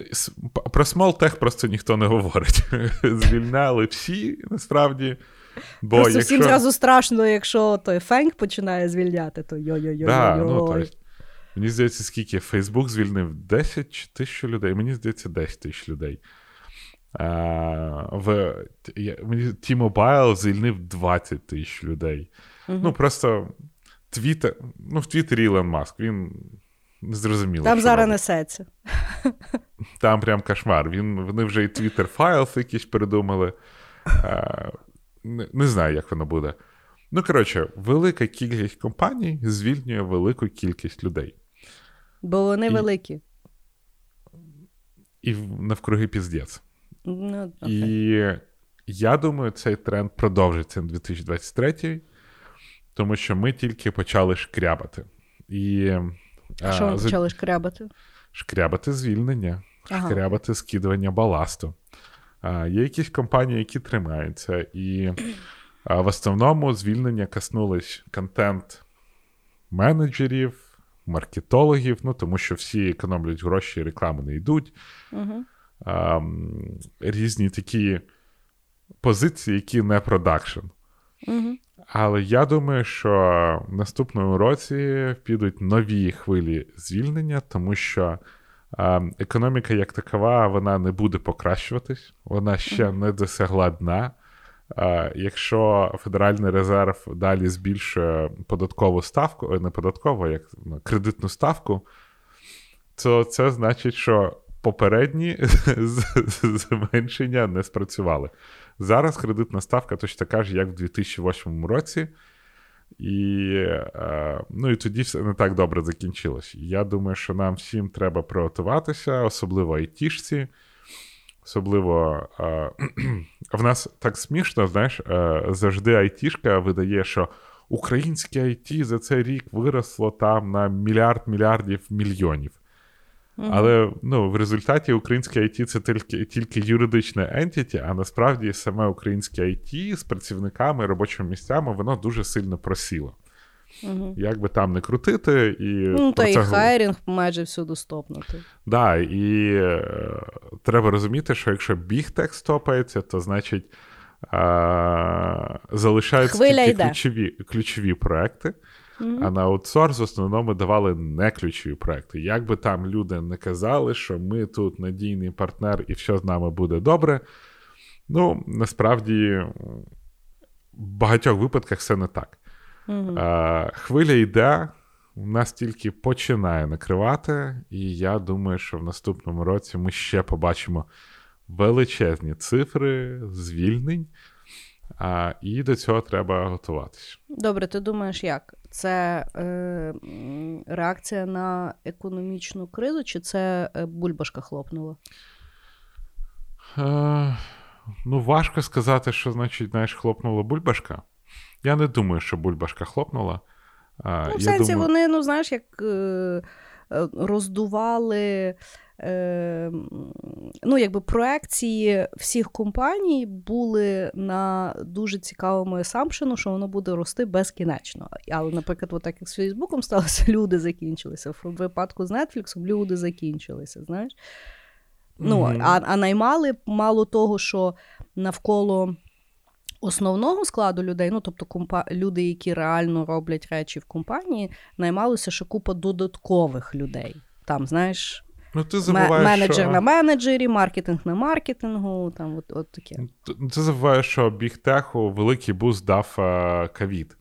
про смолтех просто ніхто не говорить. Звільняли всі, насправді. Бо Просто якщо... всім зразу страшно, якщо той фенг починає звільняти, то йо-йо-йо. Да, ну, мені здається, скільки Фейсбук звільнив 10 чи тисяч людей. Мені здається, 10 тисяч людей. А, в, я- мені T-Mobile звільнив 20 тисяч людей. Ну, просто Твіттер, ну, в Твіттері Ілон Маск, він незрозуміло. Там зараз робить. несеться. Там прям кошмар. Він, вони вже і Twitter Files якісь придумали. А, не, не знаю, як воно буде. Ну, коротше, велика кількість компаній звільнює велику кількість людей. Бо вони І- великі. І навкруги піздець. Ну. І я думаю, цей тренд продовжиться на 2023, тому що ми тільки почали шкрябати. І А що ми з- почали шкрябати? шкрябати звільнення, Ага. шкрябати скидування баласту. А, є якісь компанії, які тримаються, і а, в основному звільнення коснулись контент-менеджерів, маркетологів, ну тому що всі економлять гроші, реклами не йдуть. Угу. А, різні такі позиції, які не продакшн. Угу. Але я думаю, що в наступному році підуть нові хвилі звільнення, тому що економіка як такова вона не буде покращуватись, вона ще не досягла дна. Е, якщо Федеральний резерв далі збільшує податкову ставку, е, не податкову, як ну, кредитну ставку, то це значить, що попередні зменшення не спрацювали. Зараз кредитна ставка точно така ж, як в 2008 році. І, е, ну, і тоді все не так добре закінчилось. Я думаю, що нам всім треба приготуватися, особливо айтішці. Особливо е, в нас так смішно, знаєш, е, завжди айтішка видає, що українське IT за цей рік виросло там на мільярд мільярдів мільйонів. Але ну, в результаті українське IT це тільки, тільки юридичне ентіті, а насправді саме українське IT з працівниками, робочими місцями, воно дуже сильно просіло. Угу. Як би там не крутити, і ну та і хайрінг майже всюди стопнути. Да, і е, треба розуміти, що якщо бігтек стопається, то значить е, залишаються тільки ключові ключові проекти. Mm-hmm. А на аутсорс в основному давали не ключові проекти. Як би там люди не казали, що ми тут надійний партнер і все з нами буде добре. Ну, насправді, в багатьох випадках все не так. А, Хвиля йде, у нас тільки починає накривати, і я думаю, що в наступному році ми ще побачимо величезні цифри звільнень. А, І до цього треба готуватися. Добре, ти думаєш, як? Це е, реакція на економічну кризу, чи це е, бульбашка хлопнула? Е, Ну, важко сказати, що значить, знаєш, хлопнула бульбашка. Я не думаю, що бульбашка хлопнула. Ну, В сенсі, думаю... вони, ну, знаєш, як е, е роздували е, ну, якби проекції всіх компаній були на дуже цікавому асампшену, що воно буде рости безкінечно. Але, наприклад, от так як з Фейсбуком сталося, люди закінчилися. В випадку з Нетфліксом люди закінчилися. знаєш. Ну, mm-hmm. А а наймали мало того, що навколо основного складу людей, ну тобто компа- люди, які реально роблять речі в компанії, наймалося ще купа додаткових людей. Там, знаєш, Ну, ти забуваєш, Менеджер що... на менеджері, маркетинг на маркетингу. там от, от таке. Ти забуваєш, що бігтеху великий буст дав ковід.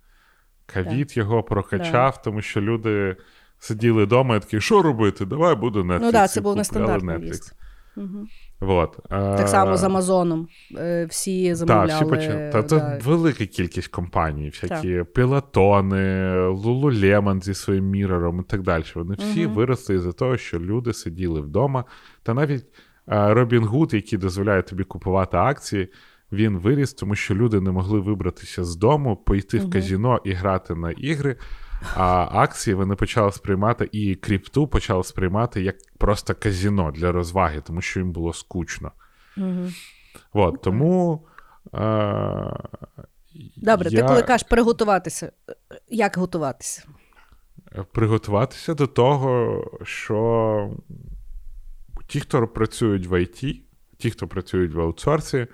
Ковід його прокачав, да. тому що люди сиділи вдома і такі, що робити? Давай буду Netflix. Ну так, да, це був нестандартний віз. Угу. Вот. Так само з Амазоном. Е, всі замовляли. Так, всі почали. Та, да. велика кількість компаній, всякі так. пілотони, Lululemon зі своїм мірором і так далі. Вони всі угу. виросли із-за того, що люди сиділи вдома. Та навіть Робін Гуд, який дозволяє тобі купувати акції, він виріс, тому що люди не могли вибратися з дому, пойти угу. в казіно і грати на ігри. А акції вони почали сприймати і кріпту почали сприймати як просто казіно для розваги, тому що їм було скучно. Угу. От, Тому. Е- Добре, я... ти коли кажеш переготуватися, як готуватися? Приготуватися до того, що ті, хто працюють в ІТ, ті, хто працюють в аутсорсі,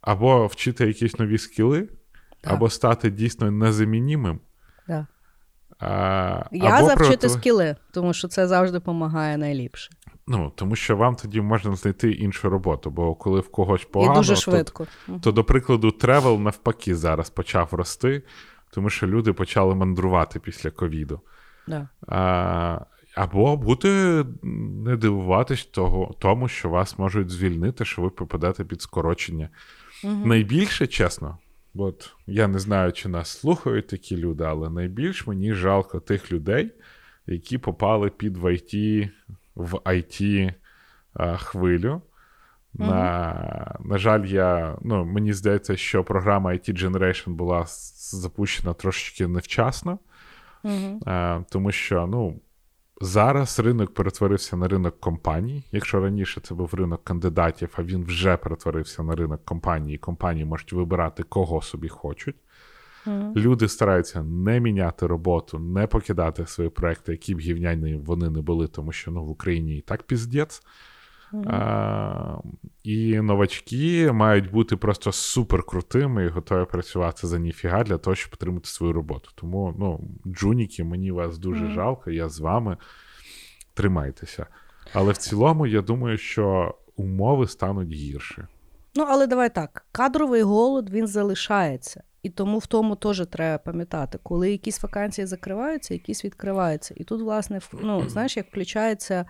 або вчити якісь нові скіли, або стати дійсно незамінімим. Да. А, Я за вчити про... скіли, тому що це завжди допомагає найліпше. Ну, тому що вам тоді можна знайти іншу роботу, бо коли в когось погано, І дуже швидко. То, то, до прикладу, travel навпаки зараз почав рости, тому що люди почали мандрувати після ковіду. Да. А, Або бути не дивуватись того, тому, що вас можуть звільнити, що ви попадете під скорочення. Угу. Найбільше, чесно, От я не знаю, чи нас слухають такі люди, але найбільш мені жалко тих людей, які попали під в IT, в IT а, хвилю. Mm-hmm. На на жаль, я, ну, мені здається, що програма IT Generation була запущена трошечки невчасно, mm-hmm. а, тому що ну, Зараз ринок перетворився на ринок компаній. Якщо раніше це був ринок кандидатів, а він вже перетворився на ринок компаній, і компанії можуть вибирати, кого собі хочуть. Mm. Люди стараються не міняти роботу, не покидати свої проекти, які б гівняні вони не були, тому що ну, в Україні і так піздець. А, І новачки мають бути просто суперкрутими і готові працювати за ніфіга для того, щоб отримати свою роботу. Тому, ну, джуніки, мені вас дуже mm. жалко, я з вами. Тримайтеся. Але в цілому, я думаю, що умови стануть гірші. Ну, але давай так: кадровий голод він залишається. І тому в тому теж треба пам'ятати, коли якісь вакансії закриваються, якісь відкриваються. І тут, власне, ну, знаєш, як включається.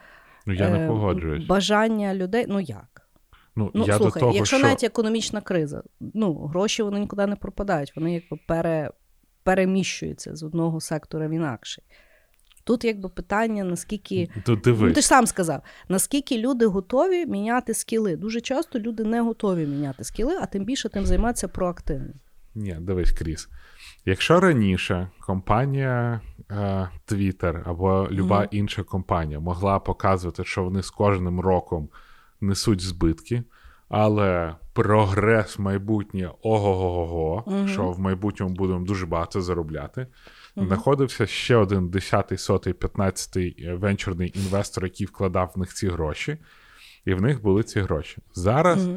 Ну, я не е, погоджуюсь. Бажання людей. Ну як? Ну, ну я слухай, до того, якщо що... навіть економічна криза, ну гроші вони нікуди не пропадають, вони якби пере, переміщуються з одного сектора в інакший. Тут якби питання, наскільки Тут. Ну, ти ж сам сказав, наскільки люди готові міняти скіли. Дуже часто люди не готові міняти скіли, а тим більше тим займатися проактивно. Ні, дивись, Кріс. Якщо раніше компанія е, Twitter або люба mm-hmm. інша компанія могла показувати, що вони з кожним роком несуть збитки, Але прогрес майбутнє ого-го-го, uh що в майбутньому будемо дуже багато заробляти. uh Знаходився ще один 10-й, сотий, 15-й венчурний інвестор, який вкладав в них ці гроші, і в них були ці гроші. Зараз,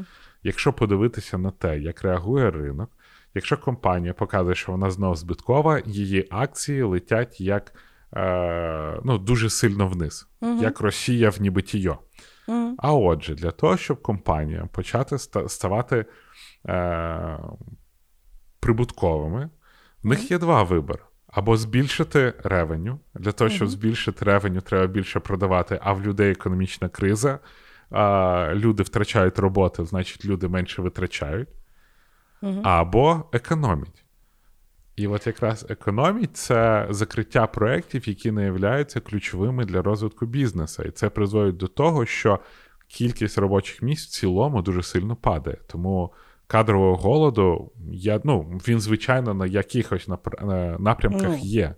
якщо подивитися на те, як реагує ринок, якщо компанія показує, що вона знову збиткова, її акції летять як е, ну, дуже сильно вниз, як Росія в нібитіо. Mm. А отже, для того, щоб компанія почати ставати е, прибутковими, в них є два вибори. Або збільшити ревеню. Для того, щоб mm-hmm. збільшити ревеню, треба більше продавати, а в людей економічна криза, а люди втрачають роботу, значить, люди менше витрачають, mm-hmm. або економіть. І от якраз економіть це закриття проєктів, які не являються ключовими для розвитку бізнесу. І це призводить до того, що кількість робочих місць в цілому дуже сильно падає. Тому кадрового голоду я, ну, він, звичайно, на якихось напрямках ну. є.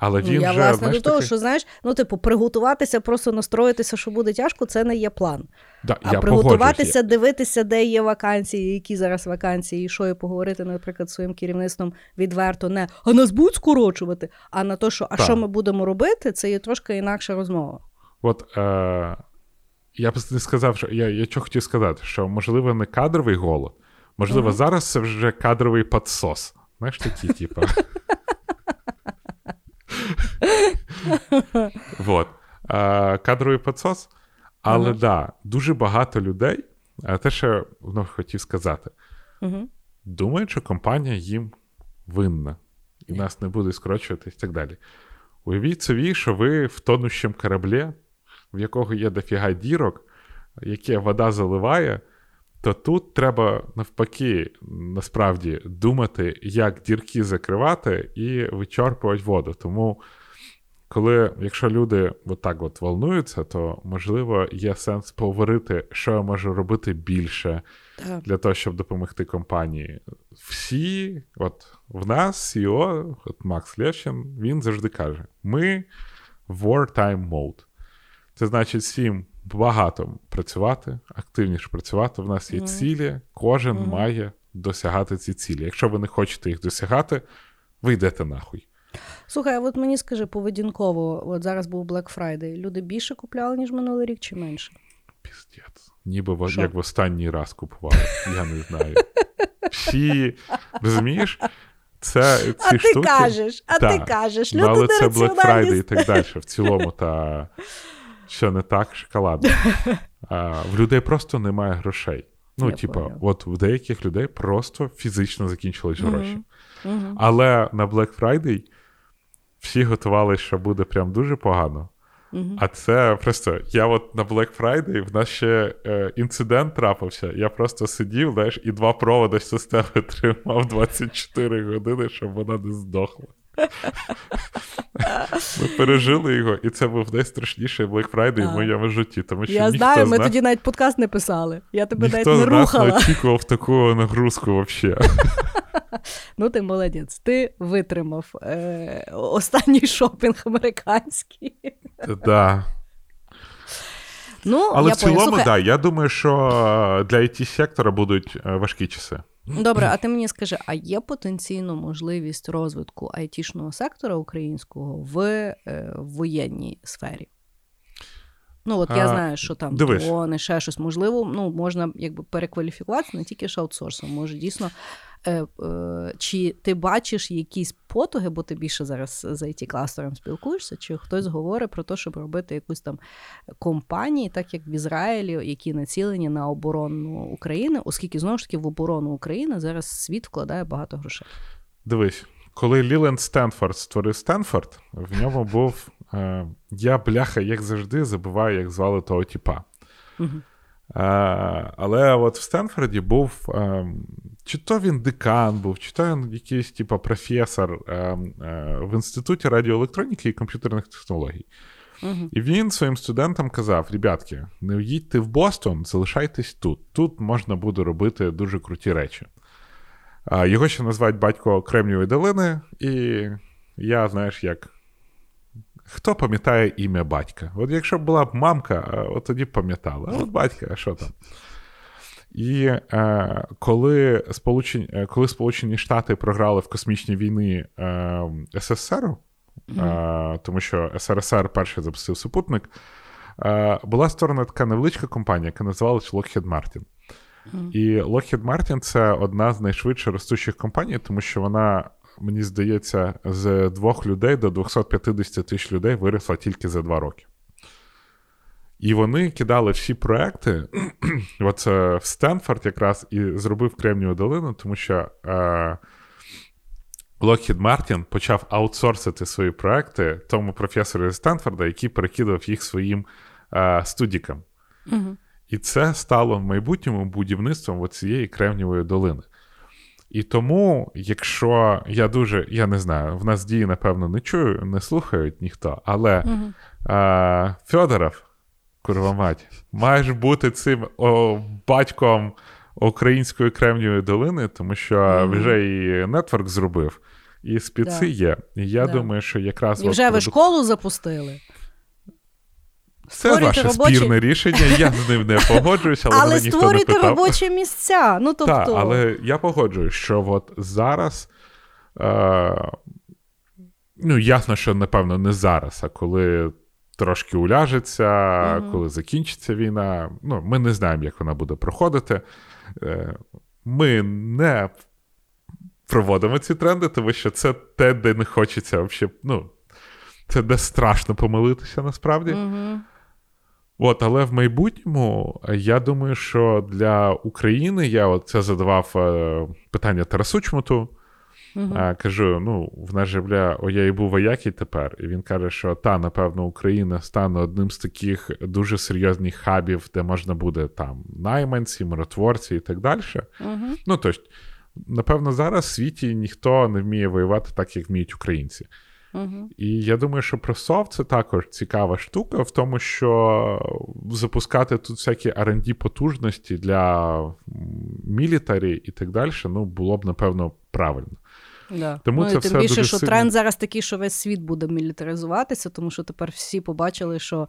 Але він Я вже, власне знаєш, до того, таки... що знаєш, ну, типу, приготуватися, просто настроїтися, що буде тяжко, це не є план. Да, а я приготуватися, дивитися, де є вакансії, які зараз вакансії, і що і поговорити, наприклад, своїм керівництвом відверто не а нас будуть скорочувати, а на те, що а що ми будемо робити, це є трошки інакша розмова. От е- я б не сказав, що я я що хотів сказати, що можливо не кадровий голод, можливо, uh-huh. зараз це вже кадровий подсос. Знаєш, такі, типу. Вот. Кадровий підсос. Але да, дуже багато людей, те, що ну, хотів сказати, думають, що компанія їм винна, і нас не буде скорочувати і так далі. Уявіть собі, що ви в тонущому кораблі, в якого є дофіга дірок, яке вода заливає, то тут треба навпаки насправді думати, як дірки закривати і вичерпувати воду. Тому, коли, якщо люди отак от волнуються, то можливо є сенс поговорити, що я можу робити більше так. для того, щоб допомогти компанії. Всі, от в нас, CEO, от Макс Лещин, він завжди каже: ми в wartime mode. Це значить всім багато працювати, активніше працювати. В нас є mm. цілі, кожен mm. має досягати ці цілі. Якщо ви не хочете їх досягати, ви йдете нахуй. Слухай, а от мені скажи поведінково, от зараз був Black Friday. Люди більше купляли, ніж минулий рік, чи менше? Піздець. Ніби Шо? як в останній раз купували. Я не знаю. Всі, розумієш? Це ці а штуки... ти кажеш, а та. ти кажеш. Люди ну, але це Black Friday і так далі. В цілому, та що не так шоколадно. А, В людей просто немає грошей. Ну, типа, от в деяких людей просто фізично закінчились гроші. Uh-huh. Але на Black Friday всі готувалися, що буде прям дуже погано. Uh-huh. А це просто я от на Black Friday в нас ще е, інцидент трапився. Я просто сидів, знаєш, і два проводи системи тримав 24 години, щоб вона не здохла. Ми пережили його, і це був найстрашніший Black Friday в моєму житті. Тому що Я знаю, ми тоді навіть подкаст не писали. Я тебе навіть не рухала. Не очікував таку нагрузку взагалі. Ну, ти молодець, ти витримав е- останній шопінг американський. Так. Ну, Але я в цілому, так, да, я думаю, що для it сектора будуть е, важкі часи. Добре, а ти мені скажи, а є потенційно можливість розвитку айтішного сектора українського в е, воєнній сфері? Ну, от я а, знаю, що там дрони, ще щось. Можливо, ну, можна якби перекваліфікуватися не тільки ж аутсорсом, може дійсно Е, е, чи ти бачиш якісь потуги, бо ти більше зараз з it кластером спілкуєшся, чи хтось говорить про те, щоб робити якусь там компанії, так як в Ізраїлі, які націлені на оборону України, оскільки знову ж таки в оборону України зараз світ вкладає багато грошей? Дивись, коли Ліленд Стенфорд створив Стенфорд, в ньому був е, я бляха, як завжди, забуваю, як звали того типа. Угу. Але от в Стенфорді був чи то він декан був, чи то він якийсь типу, професор в інституті радіоелектроніки і комп'ютерних технологій. Uh-huh. І він своїм студентам казав: ребятки, не їдьте в Бостон, залишайтесь тут. Тут можна буде робити дуже круті речі. Його ще називають батько Кремнівої долини, і я, знаєш, як Хто пам'ятає ім'я батька? От якщо б була б мамка, от тоді б пам'ятала. От батька, а що там? І е, коли Сполучені е, коли Сполучені Штати програли в космічній війни е, СССР, mm-hmm. тому що СРСР перший запустив супутник, е, була створена така невеличка компанія, яка називалась Lockheed Martin. І Lockheed Martin це одна з найшвидше ростучих компаній, тому що вона, мені здається, з двох людей до 250 тисяч людей виросла тільки за два роки. І вони кидали всі проекти. От в Стенфорд якраз і зробив Кремнієву долину, тому що е, Lockheed Martin почав аутсорсити свої проекти тому професору зі Стенфорда, який перекидав їх своїм е, студікам. Угу. І це стало в майбутньому будівництвом цієї Кремнієвої долини. І тому, якщо я дуже, я не знаю, в нас дії, напевно, не чую, не слухають ніхто, але угу. е, Федоров Курва мать. Маєш бути цим о, батьком української Кремнієвої долини, тому що mm-hmm. вже і нетворк зробив, і спіци да. є. І я да. думаю, що якраз. І вже ви продукт... школу запустили. Це ваше робочі... спірне рішення, я з ним не погоджуюся, але, але мене ніхто не питав. робочі місця. Ну, тобто... Так, але я погоджуюсь, що от зараз. Е... Ну, ясно, що, напевно, не зараз, а коли трошки уляжеться, mm-hmm. коли закінчиться війна. Ну, Ми не знаємо, як вона буде проходити. Е, ми не проводимо ці тренди, тому що це те, де не хочеться взагалі, ну, це де страшно помилитися насправді. Mm-hmm. От, Але в майбутньому я думаю, що для України я от це задавав е, питання Тарасу Чмуту. Uh-huh. Кажу: ну, в нас же бля, о, я і був воякий тепер. І він каже, що та, напевно, Україна стане одним з таких дуже серйозних хабів, де можна буде там найманці, миротворці і так далі. Uh-huh. Ну, тобто, напевно, зараз в світі ніхто не вміє воювати так, як вміють українці. І я думаю, що про софт це також цікава штука в тому, що запускати тут всякі rd потужності для мілітарі і так далі, ну, було б, напевно, правильно. Да. Тому ну, це і Тим все більше, що сильно... тренд зараз такий, що весь світ буде мілітаризуватися, тому що тепер всі побачили, що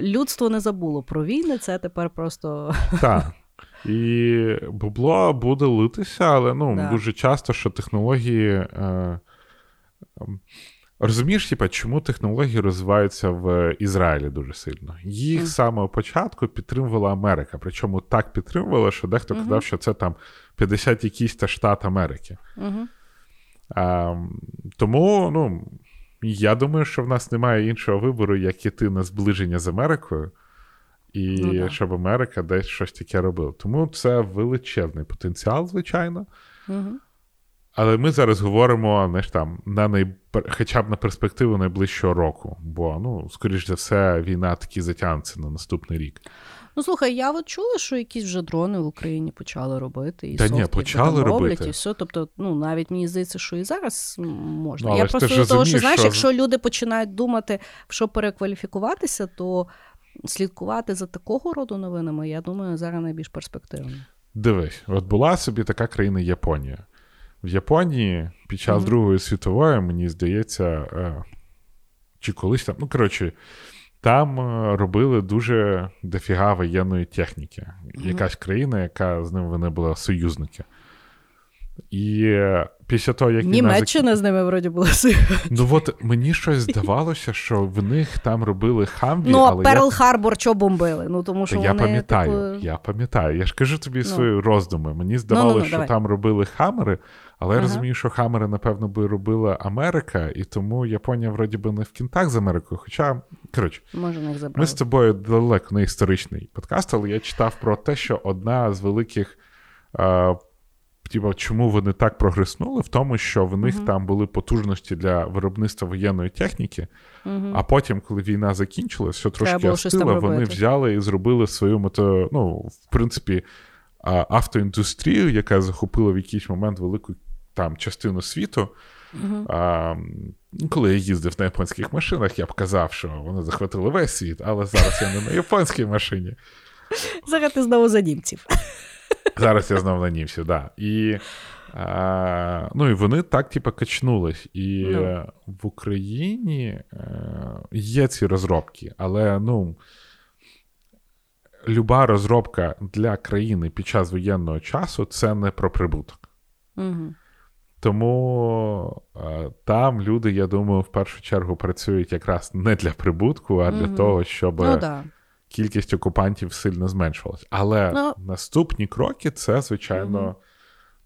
людство не забуло про війни, це тепер просто. Так. І бубло буде литися, але ну, да. дуже часто, що технології. Е, Розумієш, типа, чому технології розвиваються в Ізраїлі дуже сильно? Їх mm. самого початку підтримувала Америка. Причому так підтримувала, що дехто mm-hmm. казав, що це там 50 якийсь та штат Америки. Mm-hmm. А, Тому, ну, я думаю, що в нас немає іншого вибору, як іти на зближення з Америкою, і ну, да. щоб Америка десь щось таке робила. Тому це величезний потенціал, звичайно. Mm-hmm. Але ми зараз говоримо знаєш, там, на най... хоча б на перспективу найближчого року, бо, ну, скоріш за все, війна таки затягнеться на наступний рік. Ну, слухай, я от чула, що якісь вже дрони в Україні почали робити. І Та ні, почали роблять, робити. і все. Тобто, ну, навіть мені здається, що і зараз можна. Ну, я просто до того, що знаєш, що... якщо люди починають думати, в що перекваліфікуватися, то слідкувати за такого роду новинами, я думаю, зараз найбільш перспективно. Дивись, от була собі така країна Японія. В Японії під час mm-hmm. Другої світової, мені здається, е, чи колись там, ну, коротше, там е, робили дуже дофіга воєнної техніки. Mm-hmm. Якась країна, яка з ними вони була союзники. І е, після того, як Німеччина зак... з ними вроді була Ну от мені щось здавалося, що в них там робили хамві. Ну, але Перл Harbor що бомбили? Ну, тому що Я вони, пам'ятаю, типу... я пам'ятаю. Я ж кажу тобі ну. свої роздуми. Мені здавалося, ну, ну, що давай. там робили Hummer-и, але ага. я розумію, що Hummer-и, напевно, би робила Америка, і тому Японія, вроді би, не в кентах з Америкою. Хоча, коротше, Може, не ми з тобою далеко не історичний подкаст, але я читав про те, що одна з великих. Е, Типа, чому вони так progress-нули? В тому, що в них uh-huh. там були потужності для виробництва воєнної техніки, uh-huh. а потім, коли війна закінчилась, все трошки остила, вони взяли і зробили свою мото, ну, в принципі, автоіндустрію, яка захопила в якийсь момент велику там частину світу. Uh-huh. А, Коли я їздив на японських машинах, я б казав, що вони захватили весь світ, але зараз я не на японській машині. Зараз ти знову за німців. Зараз я знову на німців. Да. І а, ну, і вони так, типу, качнулись. І. Ну. в Україні а, е, є ці розробки, але ну. люба розробка для країни під час воєнного часу це не про прибуток. Угу. Тому е, там люди, я думаю, в першу чергу працюють якраз не для прибутку, а для того, щоб Ну да. Кількість окупантів сильно зменшувалась. Але Ну. наступні кроки це, звичайно, Мгм.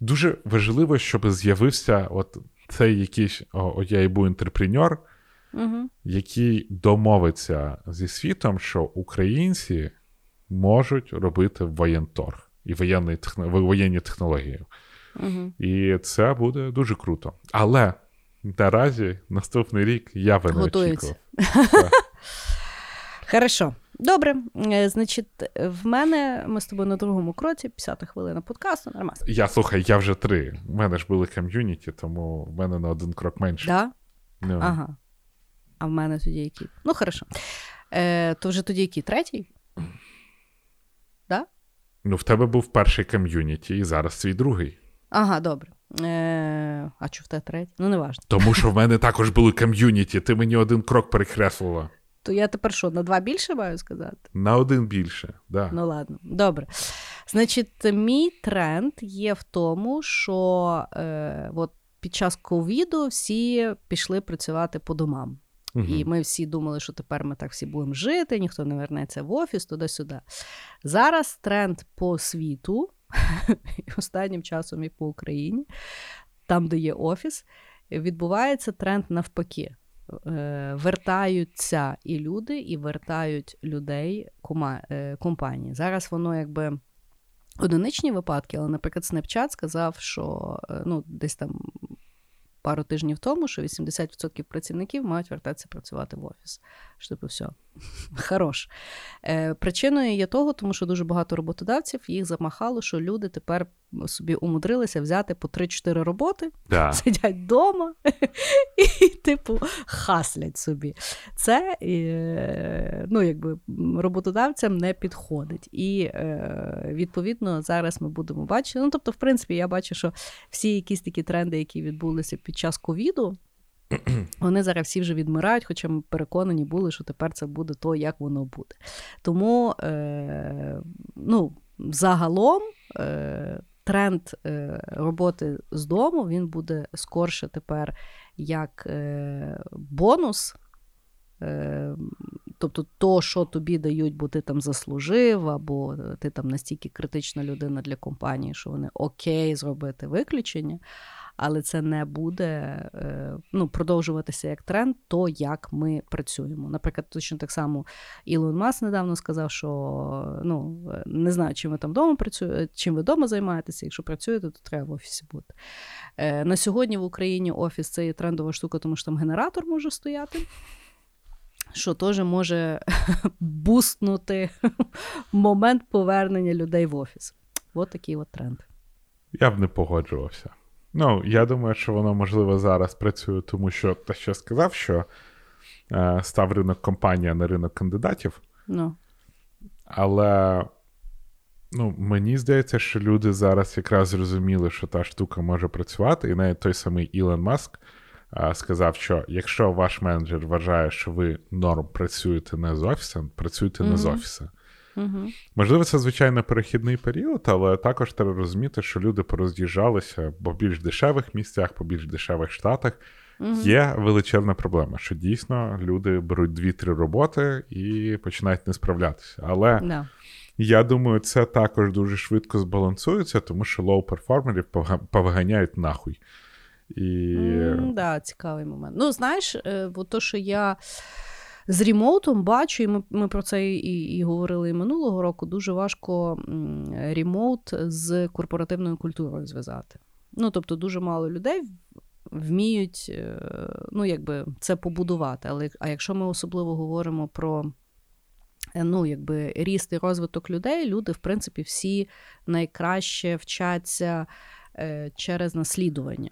дуже важливо, щоб з'явився от цей якийсь о, о, я інтерпренер, Угу. який домовиться зі світом, що українці можуть робити воєнторг і воєнні, техно... воєнні технології. Угу. І це буде дуже круто. Але наразі наступний рік я не очікував. Хорошо. Добре. Е, Значить, в мене ми з тобою на другому кроці, 50 хвилина подкасту, нормально. Я слухай, я вже три. У мене ж були ком'юніті, тому в мене на один крок менше. Да? Ну, Ага. А в мене тоді який? Ну, хорошо. Е, то вже тоді який? Третій? Да? ну, в тебе був перший ком'юніті, і зараз свій другий. Ага, добре. Е, а чого в тебе третій? Ну, не важно. Тому що в мене також були ком'юніті, ти мені один крок перекреслила. То я тепер що, на два більше маю сказати? На один більше. Да. Ну ладно, добре. Значить, мій тренд є в тому, що е, от під час ковіду всі пішли працювати по домам. Мгм. І ми всі думали, що тепер ми так всі будемо жити, ніхто не вернеться в офіс, туди-сюди. Зараз тренд по світу, останнім часом і по Україні, там, де є офіс, відбувається тренд навпаки. Е, Вертаються і люди, і вертають людей е, компанії. Зараз воно якби одиничні випадки, але, наприклад, Snapchat сказав, що е, ну, десь там пару тижнів тому, що 80% працівників мають вертатися працювати в офіс. Що типу, все, хорош. Е, причиною є того, тому що дуже багато роботодавців їх замахало, що люди тепер собі умудрилися взяти по 3-4 роботи, Да. сидять вдома і, типу, хаслять собі. Це е, ну, якби, роботодавцям не підходить. І е, відповідно зараз ми будемо бачити. Ну, тобто, в принципі, я бачу, що всі якісь такі тренди, які відбулися під час ковіду. Вони зараз всі вже відмирають, хоча ми переконані були, що тепер це буде то, як воно буде. Тому е, ну, загалом е, тренд е, роботи з дому він буде скорше тепер як е, бонус. Е, тобто, то, що тобі дають, бо ти там заслужив, або ти там настільки критична людина для компанії, що вони окей зробити виключення, але це не буде е, ну, продовжуватися як тренд, то як ми працюємо. Наприклад, точно так само Ілон Маск недавно сказав, що ну, не знаю, чим ви там вдома працюєте, чим ви вдома займаєтеся. Якщо працюєте, то треба в офісі бути. Е, на сьогодні в Україні офіс це є трендова штука, тому що там генератор може стояти. Що теж може бустнути момент повернення людей в офіс. От такий от тренд. Я б не погоджувався. Ну, я думаю, що воно можливо зараз працює, тому що те, що сказав, що е, став ринок компанія на ринок кандидатів, Ну, але ну, мені здається, що люди зараз якраз зрозуміли, що та штука може працювати, і навіть той самий Ілон Маск е, сказав, що якщо ваш менеджер вважає, що ви норм працюєте не з офісом, працюйте не з Мгм. Угу. Можливо, це звичайно перехідний період, але також треба розуміти, що люди пороз'їжджалися по більш дешевих місцях, по більш дешевих штатах. Угу. Є величезна проблема, що дійсно люди беруть дві-три роботи і починають не справлятися. Але Да. я думаю, це також дуже швидко збалансується, тому що лоу-перформерів повиганяють нахуй. І М, Да, цікавий момент. Ну, знаєш, е, от то, що я з ремоутом бачу, і ми, ми про це і, і говорили і минулого року, дуже важко м, ремоут з корпоративною культурою зв'язати. Ну, тобто, дуже мало людей вміють е, ну, якби, це побудувати. Але а якщо ми особливо говоримо про е, ну, якби, ріст і розвиток людей, люди, в принципі, всі найкраще вчаться е, через наслідування.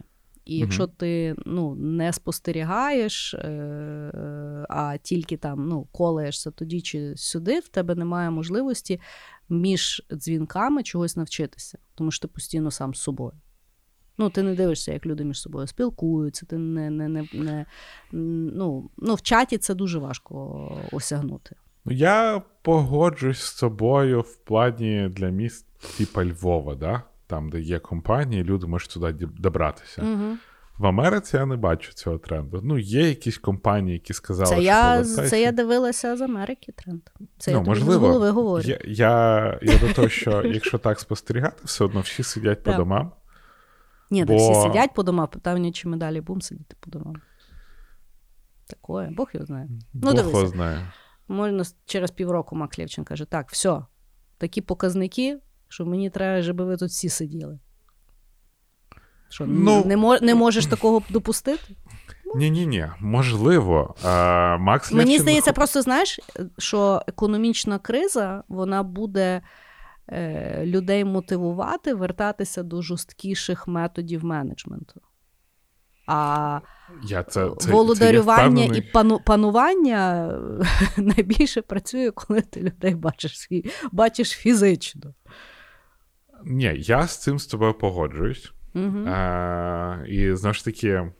І якщо ти ну, не спостерігаєш, е, а тільки там ну, колаєшся тоді чи сюди, в тебе немає можливості між дзвінками чогось навчитися, тому що ти постійно сам з собою. Ну, ти не дивишся, як люди між собою спілкуються, ти не, не, не, не ну, ну, в чаті це дуже важко осягнути. Ну, я погоджуюсь з собою в плані для міст, типа Львова, да? Там, де є компанії, люди можуть туди добратися. Угу. В Америці я не бачу цього тренду. Ну, є якісь компанії, які сказали, Це що я, це я дивилася з Америки тренд. Це ну, я можливо, з голови говорю. Я, я, я до того, що якщо так спостерігати, все одно всі сидять по домам. Ні, бо- всі сидять по домам, питання, чи ми далі будемо сидіти по домам. Такое, Бог його знає. Ну, Бог дивися. його знає. Можна через півроку Мак Лєвчин каже: так, все, такі показники, що мені треба, щоб ви тут всі сиділи. Що, Ну- не, не можеш такого допустити? Ні, ні, ні, можливо. А, Макс Мені Левчин здається, просто знаєш, що економічна криза вона буде е, людей мотивувати вертатися до жорсткіших методів менеджменту. А я це, це, володарювання це я і пану, панування е, найбільше працює, коли ти людей бачиш, бачиш фізично. Ні, я з цим з тобою погоджуюсь. Угу. А, і знову ж таки,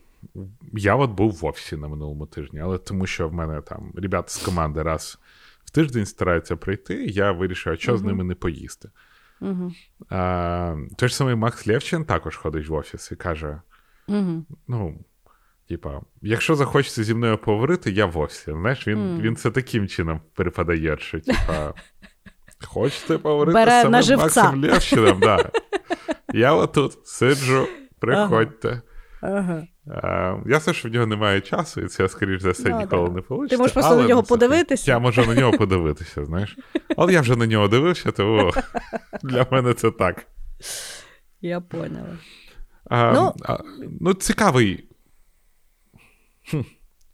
я от був в офісі на минулому тижні, але тому що в мене там ребята з команди раз в тиждень стараються прийти, я вирішив, а що з ними не поїсти. Угу. А, той ж самий Макс Левчин також ходить в офіс і каже: Угу. ну. Типа, якщо захочеться зі мною поговорити, я в офісі. Знаєш, він, він це таким чином перепадає, що типа, хочете поговорити Бере з самим. Максом Левчином? Да. Я отут сиджу, приходьте. Ага. А, ясно, що в нього немає часу, і це, скоріш за все, Ну, ніколи да. не вийде. Ти можеш просто на нього подивитися. Я можу на нього подивитися, знаєш. Але я вже на нього дивився, тому для мене це так. Я поняла. А, Ну- а, ну цікавий. Хм,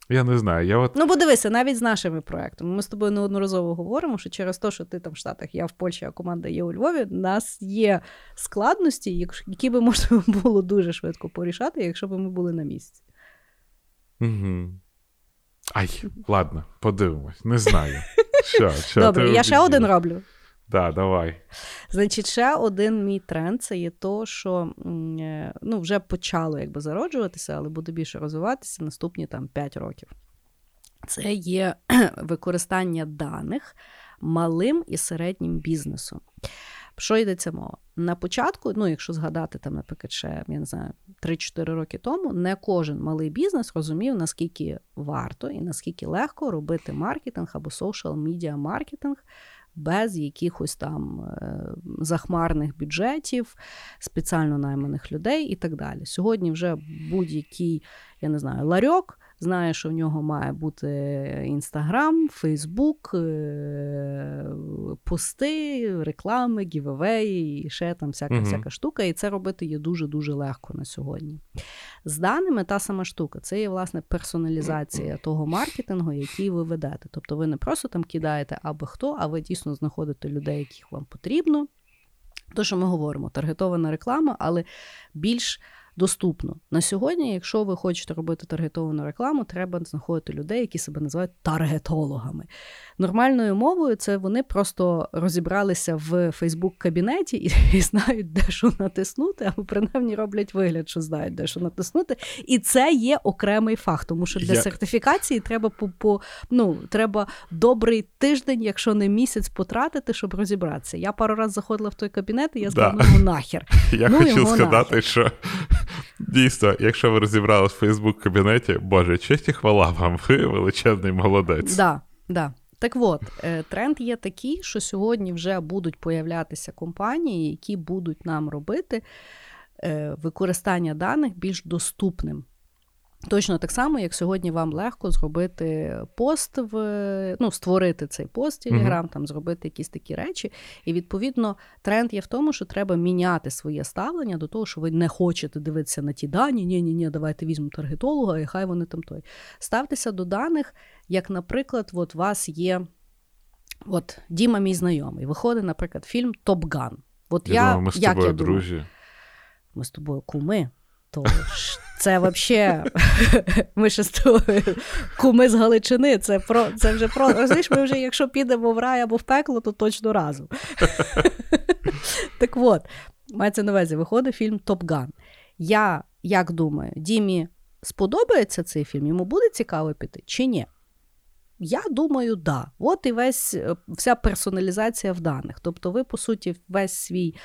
я не знаю. Я от... Ну, бо дивися, навіть з нашими проектами. Ми з тобою неодноразово говоримо, що через те, що ти там в Штатах, я в Польщі, а команда є у Львові, в нас є складності, які би можна було дуже швидко порішати, якщо б ми були на місці. Угу. Ай, ладно, подивимось. Не знаю. Що, що, Добре, ти я ще один роблю. Да, давай. Значить, ще один мій тренд це є то, що е, ну, вже почало якби зароджуватися, але буде більше розвиватися наступні там 5 років. Це є використання даних малим і середнім бізнесом. Що йдеться мова? На початку, ну якщо згадати там, наприклад, ще я не знаю, 3-4 роки тому, не кожен малий бізнес розумів, наскільки варто і наскільки легко робити маркетинг або social media маркетинг без якихось там е, захмарних бюджетів, спеціально найманих людей і так далі. Сьогодні вже будь-який, я не знаю, ларьок знає, що в нього має бути Інстаграм, Фейсбук, пости, реклами, гівевеї і ще там всяка, всяка штука. І це робити є дуже-дуже легко на сьогодні. З даними та сама штука. Це є власне персоналізація того маркетингу, який ви ведете. Тобто ви не просто там кидаєте аби хто, а ви дійсно знаходите людей, яких вам потрібно. То, що ми говоримо, таргетована реклама, але більш доступно. На сьогодні, якщо ви хочете робити таргетовану рекламу, треба знаходити людей, які себе називають таргетологами. Нормальною мовою це вони просто розібралися в Фейсбук-кабінеті і, і знають, де що натиснути, або принаймні роблять вигляд, що знають, де що натиснути. І це є окремий факт, тому що для Я- сертифікації треба по, по ну, треба добрий тиждень, якщо не місяць, потратити, щоб розібратися. Я пару разів заходила в той кабінет, і я сказала, Да. ну нахер. Я Ну, хотів сказати, нахер. що дійсно, якщо ви розібрали в Фейсбук кабінеті, Боже, честь і хвала вам, ви величезний молодець. Да, да. Так от, е, тренд є такий, що сьогодні вже будуть появлятися компанії, які будуть нам робити е, використання даних більш доступним. Точно так само, як сьогодні вам легко зробити пост в ну, створити цей пост в Telegram, там зробити якісь такі речі. І відповідно тренд є в тому, що треба міняти своє ставлення до того, що ви не хочете дивитися на ті дані. Ні, ні, ні, давайте візьмемо таргетолога, і хай вони там той. Ставтеся до даних, як, наприклад, от у вас є от Діма, мій знайомий, виходить, наприклад, фільм Топ Ган. От Я, я, думаю, ми з як тобою я думаю, друзі. ми з тобою куми. То ж це взагалі, ми куми з Галичини. Це про це вже про розумієш, ми вже, якщо підемо в рай або в пекло, то точно разом. так от, мається на увазі, виходить фільм Топ Ган. Я як думаю, Дімі сподобається цей фільм? Йому буде цікаво піти чи ні? Я думаю, да. От і весь е, вся персоналізація в даних. Тобто, ви, по суті, весь свій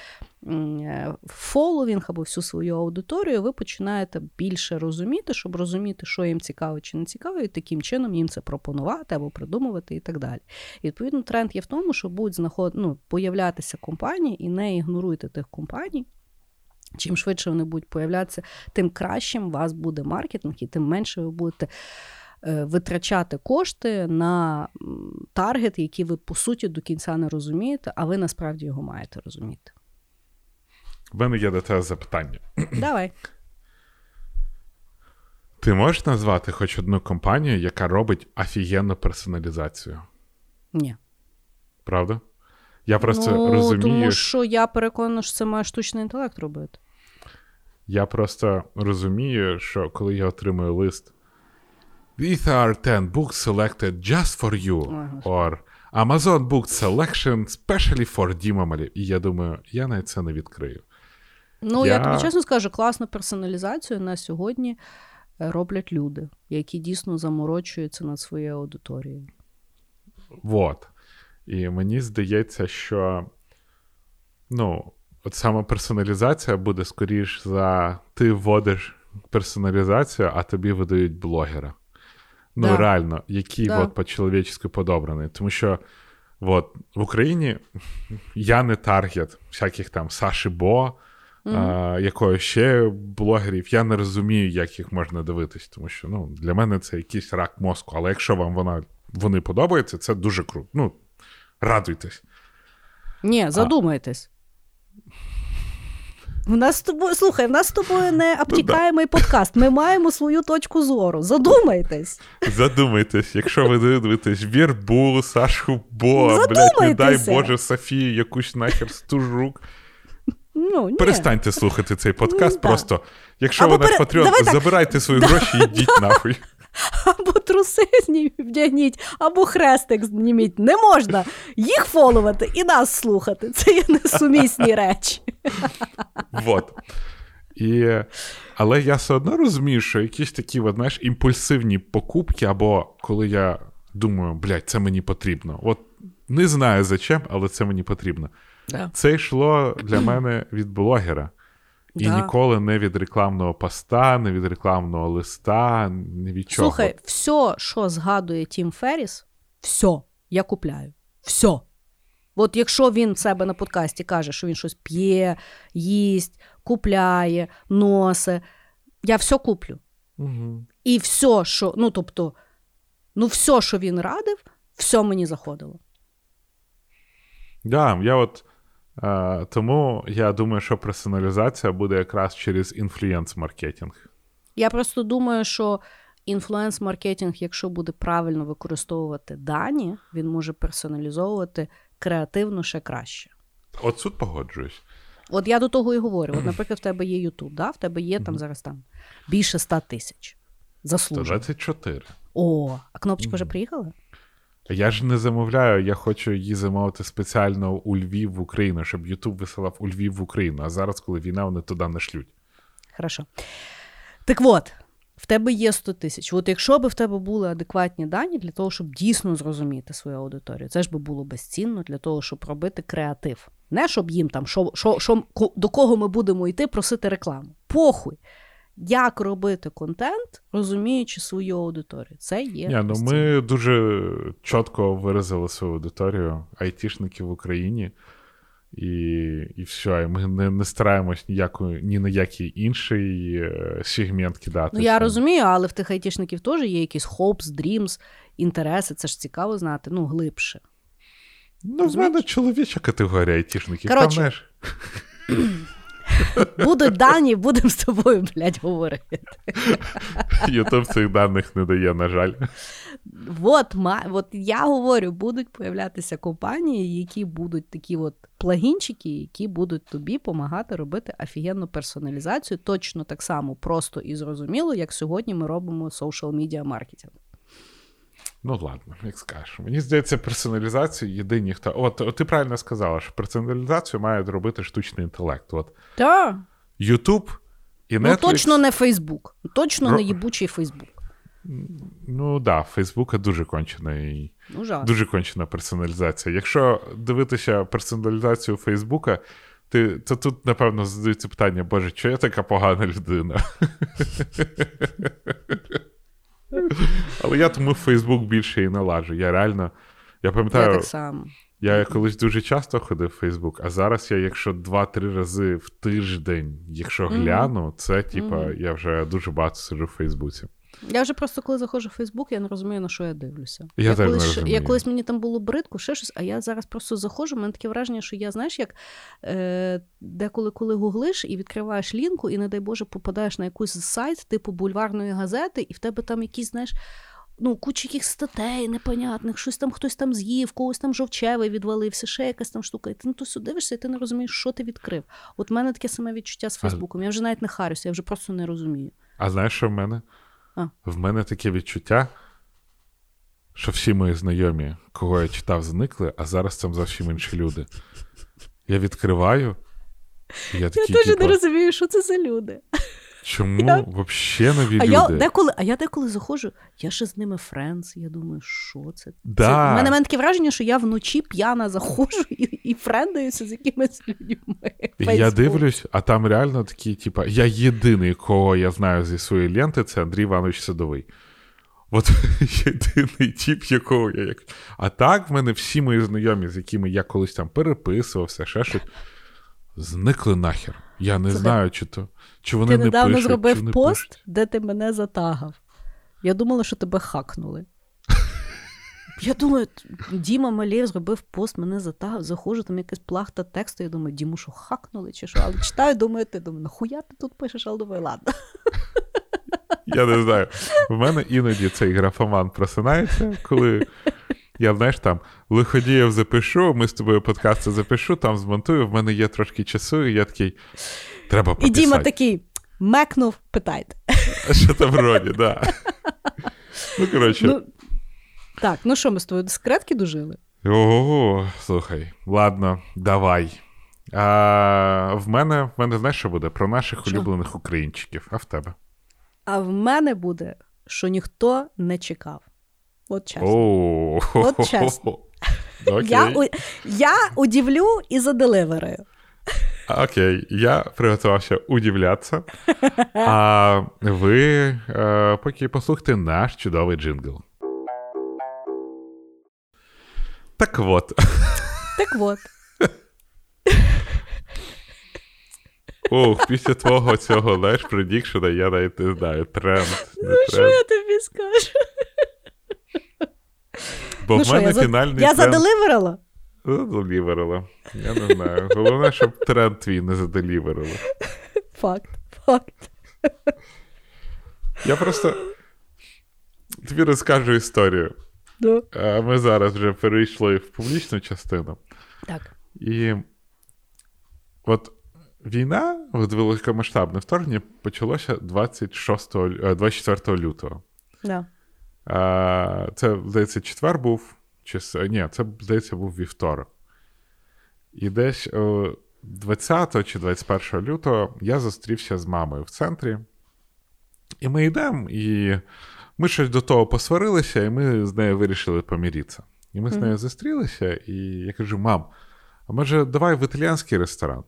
фоловінг або всю свою аудиторію, ви починаєте більше розуміти, щоб розуміти, що їм цікаво чи не цікаво, і таким чином їм це пропонувати або придумувати і так далі. І відповідно, тренд є в тому, що будуть знаход... ну, появлятися компанії, і не ігноруйте тих компаній. Чим швидше вони будуть появлятися, тим кращим у вас буде маркетинг, і тим менше ви будете. Е, витрачати кошти на таргет, який ви по суті до кінця не розумієте, а ви насправді його маєте розуміти. В мене є до тебе запитання. Давай. Ти можеш назвати хоч одну компанію, яка робить офігенну персоналізацію? Ні. Правда? Я просто ну, розумію. Тому що я переконана, що це має штучний інтелект робити. Я просто розумію, що коли я отримую лист These are 10 books selected just for you. Or Amazon Book Selection specially for Дімамалі. І я думаю, я навіть це не відкрию. Ну, я... я тобі чесно скажу, класну персоналізацію на сьогодні е, роблять люди, які дійсно заморочуються над своєю аудиторією. Вот. І мені здається, що ну, от саме персоналізація буде скоріш за ти вводиш персоналізацію, а тобі видають блогера. Ну, да. реально, який да. от по-чоловічески подобраний. Тому що от, в Україні я не таргет всяких там Саші Бо, mm-hmm. а, якої ще блогерів. Я не розумію, як їх можна дивитись, тому що ну, для мене це якийсь рак мозку. Але якщо вам вона, вони подобаються, це дуже круто. Ну, радуйтесь. Ні, задумайтесь. У нас з тобою, слухай, в нас з тобою не ну обтікаємий подкаст. Ми маємо свою точку зору. Задумайтесь. Задумайтесь, якщо ви дивитесь Вірбу, Сашу Бо, блядь, не дай Боже, Софію, якусь нахер стужук. Ну, ні. Перестаньте слухати цей подкаст. Ну, просто, якщо Або ви наш патріот, забирайте свої гроші і йдіть нахуй. Або труси вдягніть, або хрестик зніміть. Не можна їх фоловати і нас слухати. Це є несумісні речі. Вот. І... Але я все одно розумію, що якісь такі от, знаєш, імпульсивні покупки, або коли я думаю, блядь, це мені потрібно. От не знаю за чим, але це мені потрібно. Да. Це йшло для мене від блогера. І да. ніколи не від рекламного поста, не від рекламного листа, не від чого. Слухай, все, що згадує Тім Ферріс, все, я купляю. Все. От якщо він в себе на подкасті каже, що він щось п'є, їсть, купляє, носе, я все куплю. Угу. І все, що, ну тобто, ну, все, що він радив, все мені заходило. Да, я от Е, тому я думаю, що персоналізація буде якраз через інфлюенс-маркетинг. Я просто думаю, що інфлюенс-маркетинг, якщо буде правильно використовувати дані, він може персоналізовувати креативно ще краще. От тут погоджуюсь. От я до того і говорю. От, наприклад, в тебе є YouTube, да? в тебе є там зараз там більше 100 тисяч. Заслужено. 124. О, а кнопочка вже приїхала? Я ж не замовляю, я хочу її замовити спеціально у Львів в Україну, щоб Ютуб висилав у Львів в Україну. А зараз, коли війна, вони туди не шлють. Хорошо. Так от, в тебе є 100 тисяч. От якщо б в тебе були адекватні дані для того, щоб дійсно зрозуміти свою аудиторію, це ж би було безцінно для того, щоб робити креатив. Не щоб їм там, що, що, що, до кого ми будемо йти, просити рекламу. Похуй як робити контент, розуміючи свою аудиторію. Це є. Ні, ну Ми дуже чітко виразили свою аудиторію айтішників в Україні. І і все, і ми не не стараємось ніякої, ні на який інший е, сегмент кидати. Ну, я розумію, але в тих айтішників теж є якісь hopes, dreams, інтереси. Це ж цікаво знати, ну, глибше. Ну, в мене чоловіча категорія айтішників. Короче, Будуть дані, будемо з тобою, блядь, говорити. Ютуб цих даних не дає, на жаль. От, от я говорю, будуть появлятися компанії, які будуть такі от плагінчики, які будуть тобі допомагати робити офігенну персоналізацію, точно так само просто і зрозуміло, як сьогодні ми робимо social media маркетинг. Ну, ладно, як скажеш. Мені здається, персоналізацію єдині хто. От, от ти правильно сказала, що персоналізацію має робити штучний інтелект. От. Так. Ютуб і Netflix... Ну, точно не Фейсбук. Точно Ро... не їбучий Фейсбук. Ну так, да, Фейсбука дуже кончена Ну, дуже кончена персоналізація. Якщо дивитися персоналізацію Фейсбука, ти, то тут, напевно, задаються питання: Боже, чого я така погана людина? Але я тому Фейсбук більше і налажу. Я реально. Я пам'ятаю, я так само. Я колись дуже часто ходив в Фейсбук, а зараз я, якщо два-три рази в тиждень, якщо гляну, це типа mm-hmm. я вже дуже багато сиджу в Фейсбуці. Я вже просто коли заходжу в Фейсбук, я не розумію, на що я дивлюся. Я, я, колись, не розумію. я колись мені там було бридко, ще щось, а я зараз просто заходжу. У мене таке враження, що я знаєш, як е, деколи коли гуглиш і відкриваєш лінку, і, не дай Боже, попадаєш на якийсь сайт, типу бульварної газети, і в тебе там якісь, знаєш. Ну, куча яких статей непонятних, щось там хтось там з'їв, когось там жовчевий відвалився, ще якась там штука. І ти ну, то сюди дивишся, і ти не розумієш, що ти відкрив. От в мене таке саме відчуття з Фейсбуком. Я вже навіть не харюся, я вже просто не розумію. А знаєш, що в мене? А. В мене таке відчуття, що всі мої знайомі, кого я читав, зникли, а зараз там зовсім інші люди. Я відкриваю. Я такий, я теж типу, не розумію, що це за люди. Чому Я- взагалі нові А люди? я деколи, а я деколи заходжу, я ще з ними friends. Я думаю, що це? Да. це... У мене, мене таке враження, що я вночі п'яна заходжу і, і friend-аюся з якимись людьми. Я дивлюсь, а там реально такі, типа, я єдиний, кого я знаю зі своєї ленти, це Андрій Іванович Садовий. От єдиний тип, якого я як. А так в мене всі мої знайомі, з якими я колись там переписувався, ще щось, зникли нахер. Я не Це знаю, чи то. Чи вони Ти не недавно пишуть, чи зробив не пост, пишуть. де ти мене затагав. Я думала, що тебе хакнули. Я думаю, Діма Малєв зробив пост, мене затагав, заходжу, там якась плахта тексту. Я думаю, Діму, що хакнули чи що? Але читаю, думаю, ти думаю, нахуя ти тут пишеш, але думаю, ладно. Я не знаю. В мене іноді цей графоман просинається, коли я, знаєш, там лиходіїв запишу, ми з тобою подкасти запишу, там змонтую, в мене є трошки часу, і я такий. Треба І. Діма такий мекнув, питайте. Що там вроді, да. Ну, коротше. Ну, так, ну що, ми з тобою до секретки дожили? Ого, слухай, ладно, давай. А, в мене, в мене, знаєш, що буде? Про наших Що? улюблених українчиків, а в тебе? А в мене буде, що ніхто не чекав. От чесно. О, От чесно. Окей. Я, у- я удивлю і заделиверую. Окей, я приготувався удивлятися. А ви е, поки послухайте наш чудовий джингл. Так от, Так от. ох, після твого цього знаєш, предікшена, я навіть не знаю, тренд. Ну, що я тобі скажу? Бо ну, в мене я, за- фінальний я тренд. Заделіверила. Я не знаю. Головне, щоб тренд твій не заделіверили. Факт, факт. Я просто тобі розкажу історію. Ну, Ми зараз вже перейшли в публічну частину. так. І от війна, великомасштабне вторгнення почалося 26, е, 24 лютого. Да. Це, здається, четвер був. Чи, ні, це, здається, був вівторок. І десь е, 20 чи 21 лютого я зустрівся з мамою в центрі. І ми йдемо, і ми щось до того посварилися, і ми з нею вирішили поміритися. І ми з нею зустрілися, і я кажу: мам, а може давай в італіянський ресторан?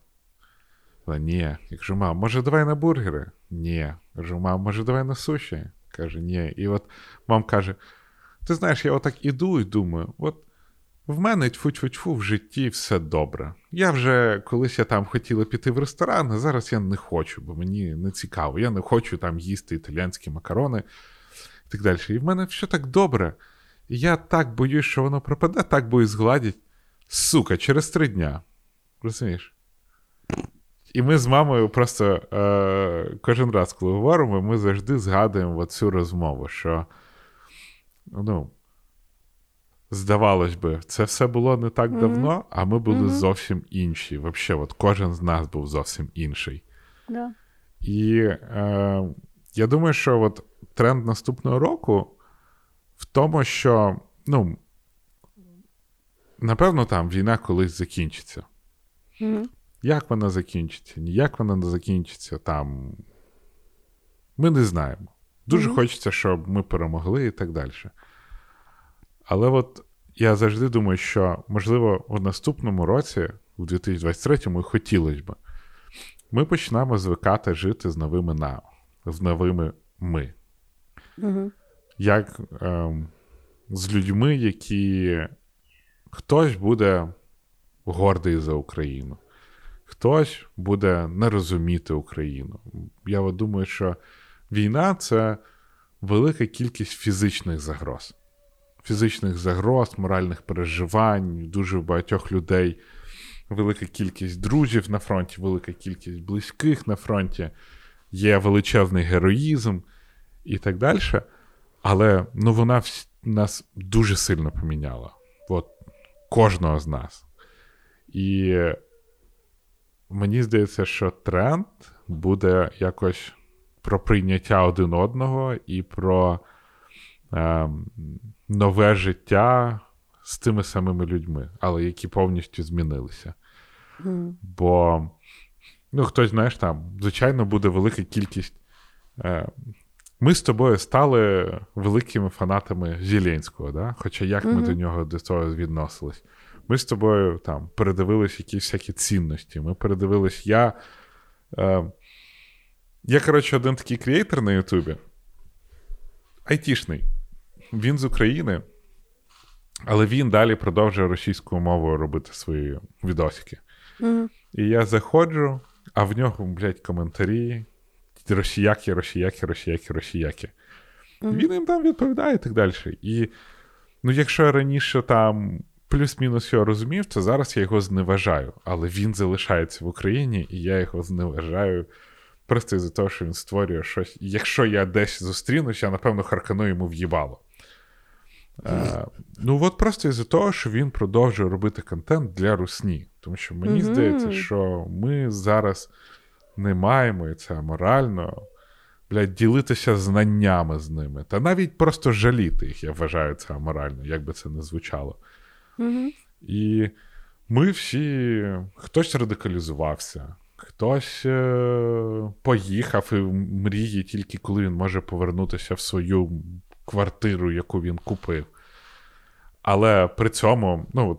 Вона, ні. Я кажу, мам, може давай на бургери? Ні. Я кажу, мам, може давай на суші? Каже, ні. І от мам каже: ти знаєш, я отак іду і думаю, от в мене тьфу-тьфу-тьфу в житті все добре. Я вже колись я там хотіла піти в ресторан, а зараз я не хочу, бо мені не цікаво. Я не хочу там їсти італіянські макарони і так далі. І в мене все так добре. І я так боюсь, що воно пропаде, так боюсь згладіть. Сука, через три дня. Розумієш? І ми з мамою просто е, кожен раз, коли говоримо, ми завжди згадуємо цю розмову, що ну, здавалось би, це все було не так давно, а ми були Мгм. зовсім інші. Взагалі, от кожен з нас був зовсім інший. Да. І е, я думаю, що от тренд наступного року в тому, що, ну, напевно, там війна колись закінчиться. Мгм. Як вона закінчиться? Ніяк вона не закінчиться там. Ми не знаємо. Дуже Мгм. хочеться, щоб ми перемогли і так далі. Але от я завжди думаю, що, можливо, в наступному році, у 2023-му, і хотілося б, ми почнемо звикати жити з новими на, з новими ми. Угу. Як ем, з людьми, які хтось буде гордий за Україну, хтось буде не розуміти Україну. Я от думаю, що війна це велика кількість фізичних загроз. Фізичних загроз, моральних переживань, дуже багатьох людей велика кількість друзів на фронті, велика кількість близьких на фронті, є величезний героїзм і так далі. Але ну, вона нас дуже сильно поміняла. От кожного з нас. І мені здається, що тренд буде якось про прийняття один одного і про е, нове життя з тими самими людьми, але які повністю змінилися. Бо, ну, хтось, знаєш, там, звичайно, буде велика кількість. Е, ми з тобою стали великими фанатами Зеленського, да? хоча як ми до нього до цього відносились. Ми з тобою там передивились якісь всякі цінності. Ми передивились, я. Е, я, коротше, один такий креатор на Ютубі. Айтішний. Він з України, але він далі продовжує російською мовою робити свої відосики. Угу. І я заходжу, а в нього, блядь, коментарі. Росіяки, росіяки, росіяки, росіяки. І Він їм там відповідає і так далі. І ну, якщо раніше там плюс-мінус його розумів, то зараз я його зневажаю. Але він залишається в Україні, і я його зневажаю просто із-за того, що він створює щось. Якщо я десь зустрінусь, я напевно харкану йому в'їбало. Е, ну, от просто із-за того, що він продовжує робити контент для русні. Тому що мені Мгм. здається, що ми зараз не маємо, і це морально, блядь, ділитися знаннями з ними. Та навіть просто жаліти їх, я вважаю, це аморально, як би це не звучало. Угу. І ми всі, хтось радикалізувався, хтось е- поїхав і мріє тільки коли він може повернутися в свою квартиру, яку він купив. Але при цьому, ну,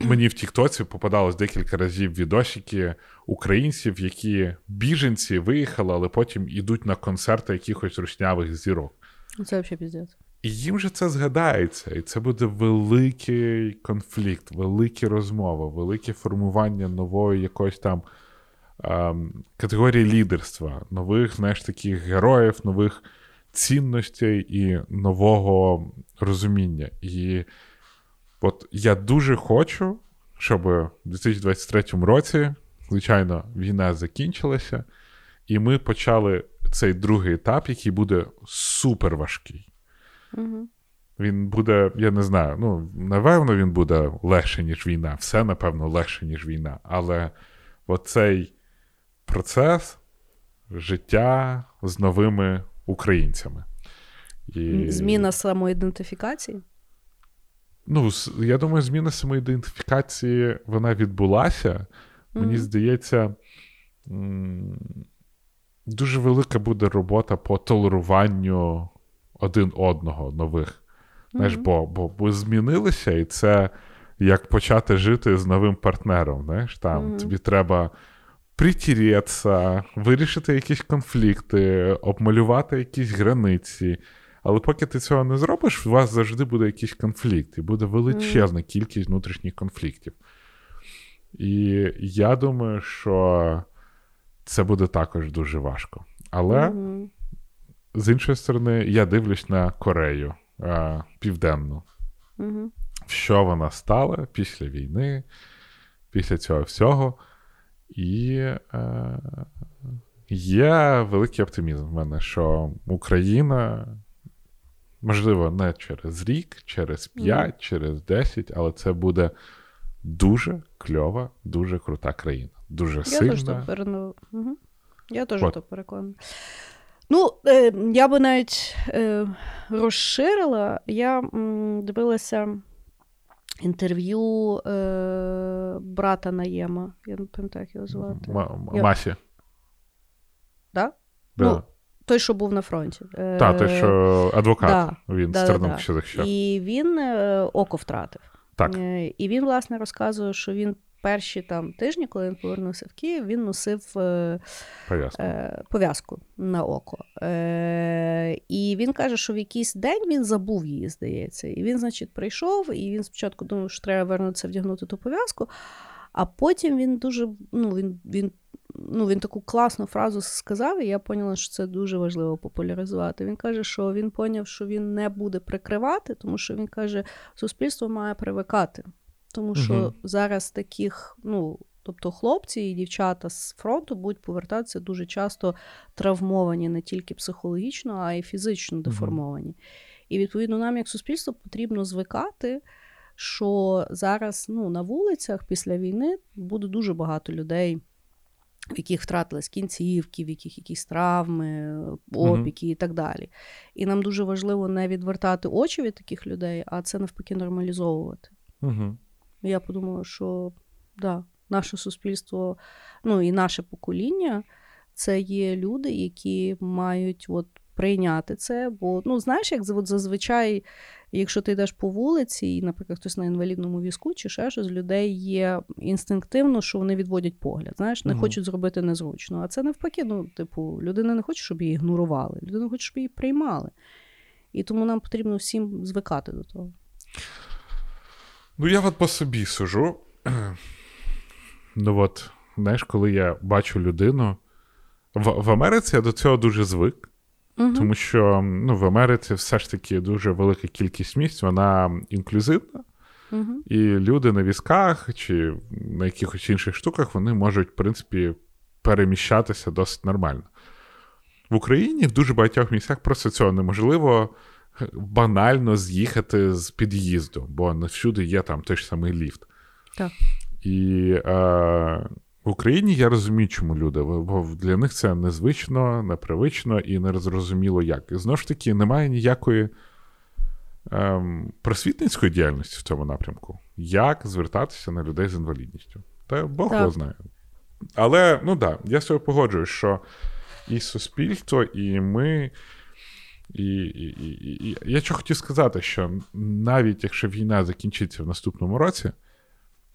мені в Тіктоці попадалось декілька разів відосики українців, які біженці виїхали, але потім йдуть на концерти якихось руснявих зірок. Це взагалі піздець. І їм же це згадається, і це буде великий конфлікт, великі розмови, велике формування нової якоїсь там ем, категорії лідерства, нових, знаєш, таких героїв, нових цінностей і нового розуміння. І от я дуже хочу, щоб у 2023 році, звичайно, війна закінчилася, і ми почали цей другий етап, який буде супер важкий. Угу. Він буде, я не знаю, ну, напевно, він буде легше, ніж війна. Все, напевно, легше, ніж війна. Але оцей процес життя з новими українцями. І, Зміна самоідентифікації. Ну, я думаю, зміна самоідентифікації вона відбулася. Мені Мгм. здається, дуже велика буде робота по толеруванню один одного нових. Знаєш, бо, бо, бо змінилися, і це як почати жити з новим партнером. Знаєш, там Мгм. тобі треба притіреться, вирішити якісь конфлікти, обмалювати якісь границі. Але поки ти цього не зробиш, у вас завжди буде якийсь конфлікт, і буде величезна кількість внутрішніх конфліктів. І я думаю, що це буде також дуже важко. Але Мгм. З іншої сторони, я дивлюсь на Корею а, Південну. Мгм. Що вона стала після війни, після цього всього. І е, є великий оптимізм в мене, що Україна, можливо, не через рік, через 5, через 10, але це буде дуже кльова, дуже крута країна. Дуже Я сильна. теж так перену. Угу. Я теж От. так переконана. Ну, е, я би навіть е, розширила. Я м, дивилася інтерв'ю е, брата Наєма. Я не пам'ятаю, як його звати. М- Я- Масі. Да? Да. Ну, Той, що був на фронті. Так, той, що адвокат, да, він да, да, ще захищав. І він е, око втратив. Так. І він, власне, розказує, що він перші там тижні, коли він повернувся в Київ, він носив е, Пов'язку. е, пов'язку на око. Е, І він каже, що в якийсь день він забув її, здається. І він, значить, прийшов, і він спочатку думав, що треба вернутися вдягнути ту пов'язку, а потім він дуже ну, він, він, ну, він таку класну фразу сказав, і я поняла, що це дуже важливо популяризувати. Він каже, що він поняв, що він не буде прикривати, тому що він каже, суспільство має привикати. Тому що Мгм. зараз таких, ну, тобто хлопці і дівчата з фронту будуть повертатися дуже часто травмовані не тільки психологічно, а й фізично деформовані. І відповідно нам, як суспільство, потрібно звикати, що зараз ну, на вулицях після війни буде дуже багато людей. В яких втратились кінцівки, в яких якісь травми, опіки і так далі. І нам дуже важливо не відвертати очі від таких людей, а це навпаки нормалізовувати. Угу. Я подумала, що да, наше суспільство, ну і наше покоління це є люди, які мають от прийняти це. Бо ну знаєш, як от зазвичай, якщо ти йдеш по вулиці, і, наприклад, хтось на інвалідному візку чи ще щось, людей є інстинктивно, що вони відводять погляд. Знаєш, не Мгм. хочуть зробити незручно. А це навпаки, ну, типу, людина не хоче, щоб її ігнорували, людина хоче, щоб її приймали. І тому нам потрібно всім звикати до того. Ну, я от по собі сужу. Ну от, знаєш, коли я бачу людину. В, в Америці я до цього дуже звик, Угу. тому що ну, в Америці все ж таки дуже велика кількість місць, вона інклюзивна, Угу. і люди на візках чи на якихось інших штуках вони можуть, в принципі, переміщатися досить нормально. В Україні в дуже багатьох місцях просто цього неможливо банально з'їхати з під'їзду, бо не всюди є там той ж самий ліфт. Так. І е, в Україні я розумію, чому люди, бо для них це незвично, непривично і незрозуміло як. І знову ж таки, немає ніякої ем, просвітницької діяльності в цьому напрямку. Як звертатися на людей з інвалідністю? Та Бог його знає. Але ну так, да, я з цього погоджуюсь, що і суспільство, і ми. І, і, і, і я що хотів сказати, що навіть якщо війна закінчиться в наступному році,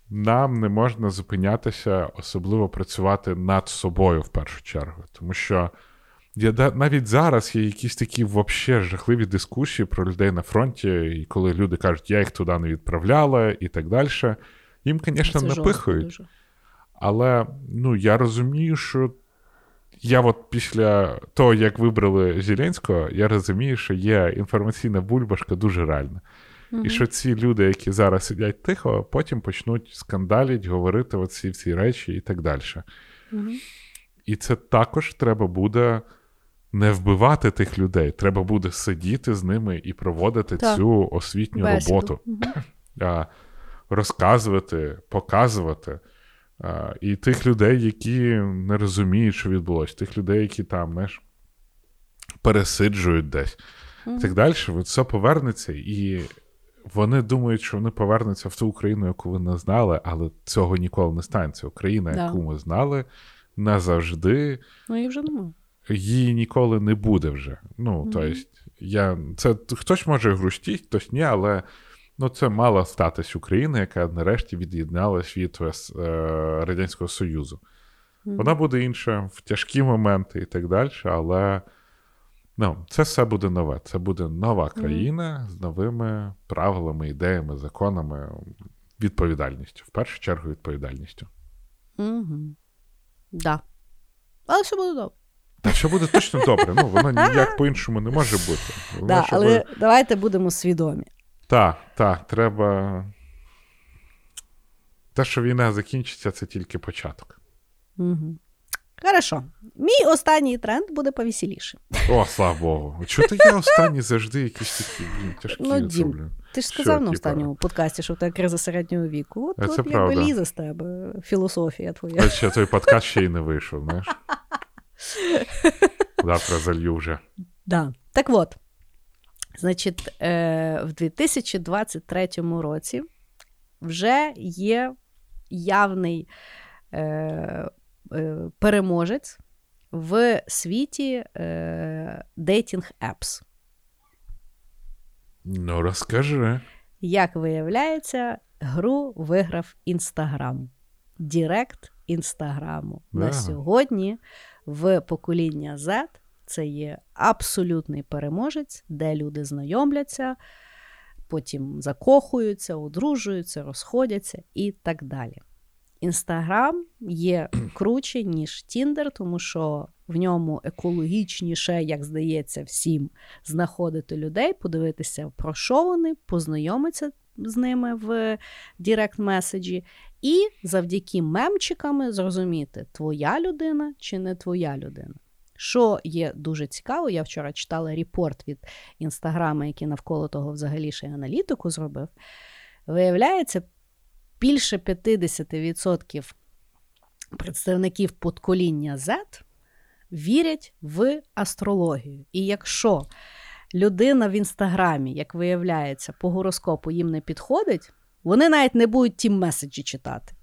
нам не можна зупинятися, особливо працювати над собою в першу чергу. Тому що я, навіть зараз є якісь такі вообще жахливі дискусії про людей на фронті, і коли люди кажуть, я їх туди не відправляла і так далі. Їм, звісно, напихують. дуже. Але ну, я розумію, що я от після того, як вибрали Зеленського, я розумію, що є інформаційна бульбашка дуже реальна. Мгм. І що ці люди, які зараз сидять тихо, потім почнуть скандаліть, говорити оці всі речі і так далі. Мгм. І це також треба буде не вбивати тих людей. Треба буде сидіти з ними і проводити Так. цю освітню Бесіду. роботу, а, розказувати, показувати. А, і тих людей, які не розуміють, що відбулося, тих людей, які там, знаєш, пересиджують десь. І так далі, все повернеться, і вони думають, що вони повернуться в ту Україну, яку ви не знали, але цього ніколи не станеться. Україна, Да. яку ми знали, назавжди Ну, її вже немає. її ніколи не буде вже. Ну, Мгм. то есть, я, це хтось може грустіть, хтось ні, але ну, це мала статись Україна, яка нарешті від'єдналась від е, Радянського Союзу. Вона буде інша в тяжкі моменти і так далі, але ну, це все буде нове. Це буде нова країна з новими правилами, ідеями, законами, відповідальністю. В першу чергу, відповідальністю. Угу. Да. Але все буде добре. Та що буде точно добре, ну воно ніяк по-іншому не може бути. Воно, Да, щоб- але давайте будемо свідомі. Так, так, треба. Те, що війна закінчиться, це тільки початок. Угу. Хорошо. Мій останній тренд буде повеселіше. О, слава Богу. Чого я останні завжди якісь такі блін, тяжкі Ну, Дім, зроблю? Ти ж Що, сказав на типа? останньому подкасті, що в тебе криза середнього віку. От, це от якби лізе з тебе філософія твоя. А ще той подкаст ще й не вийшов, знаєш. Завтра залью вже. Да. Так от, значить, е, в 2023 році вже є явний е, е, переможець в світі dating apps. Ну, розкажи. Як виявляється, гру виграв Інстаграм. Direct Інстаграму. Да. На сьогодні в покоління Z це є абсолютний переможець, де люди знайомляться, потім закохуються, одружуються, розходяться і так далі. Інстаграм є круче, ніж Тіндер, тому що в ньому екологічніше, як здається, всім знаходити людей, подивитися, про що вони, познайомитися з ними в Direct меседжі, і завдяки мемчиками зрозуміти, твоя людина чи не твоя людина. Що є дуже цікаво, я вчора читала репорт від інстаграма, який навколо того взагалі ще й аналітику зробив. Виявляється, більше 50% представників подкоління Z вірять в астрологію. І якщо людина в інстаграмі, як виявляється, по гороскопу їм не підходить, вони навіть не будуть ті меседжі читати.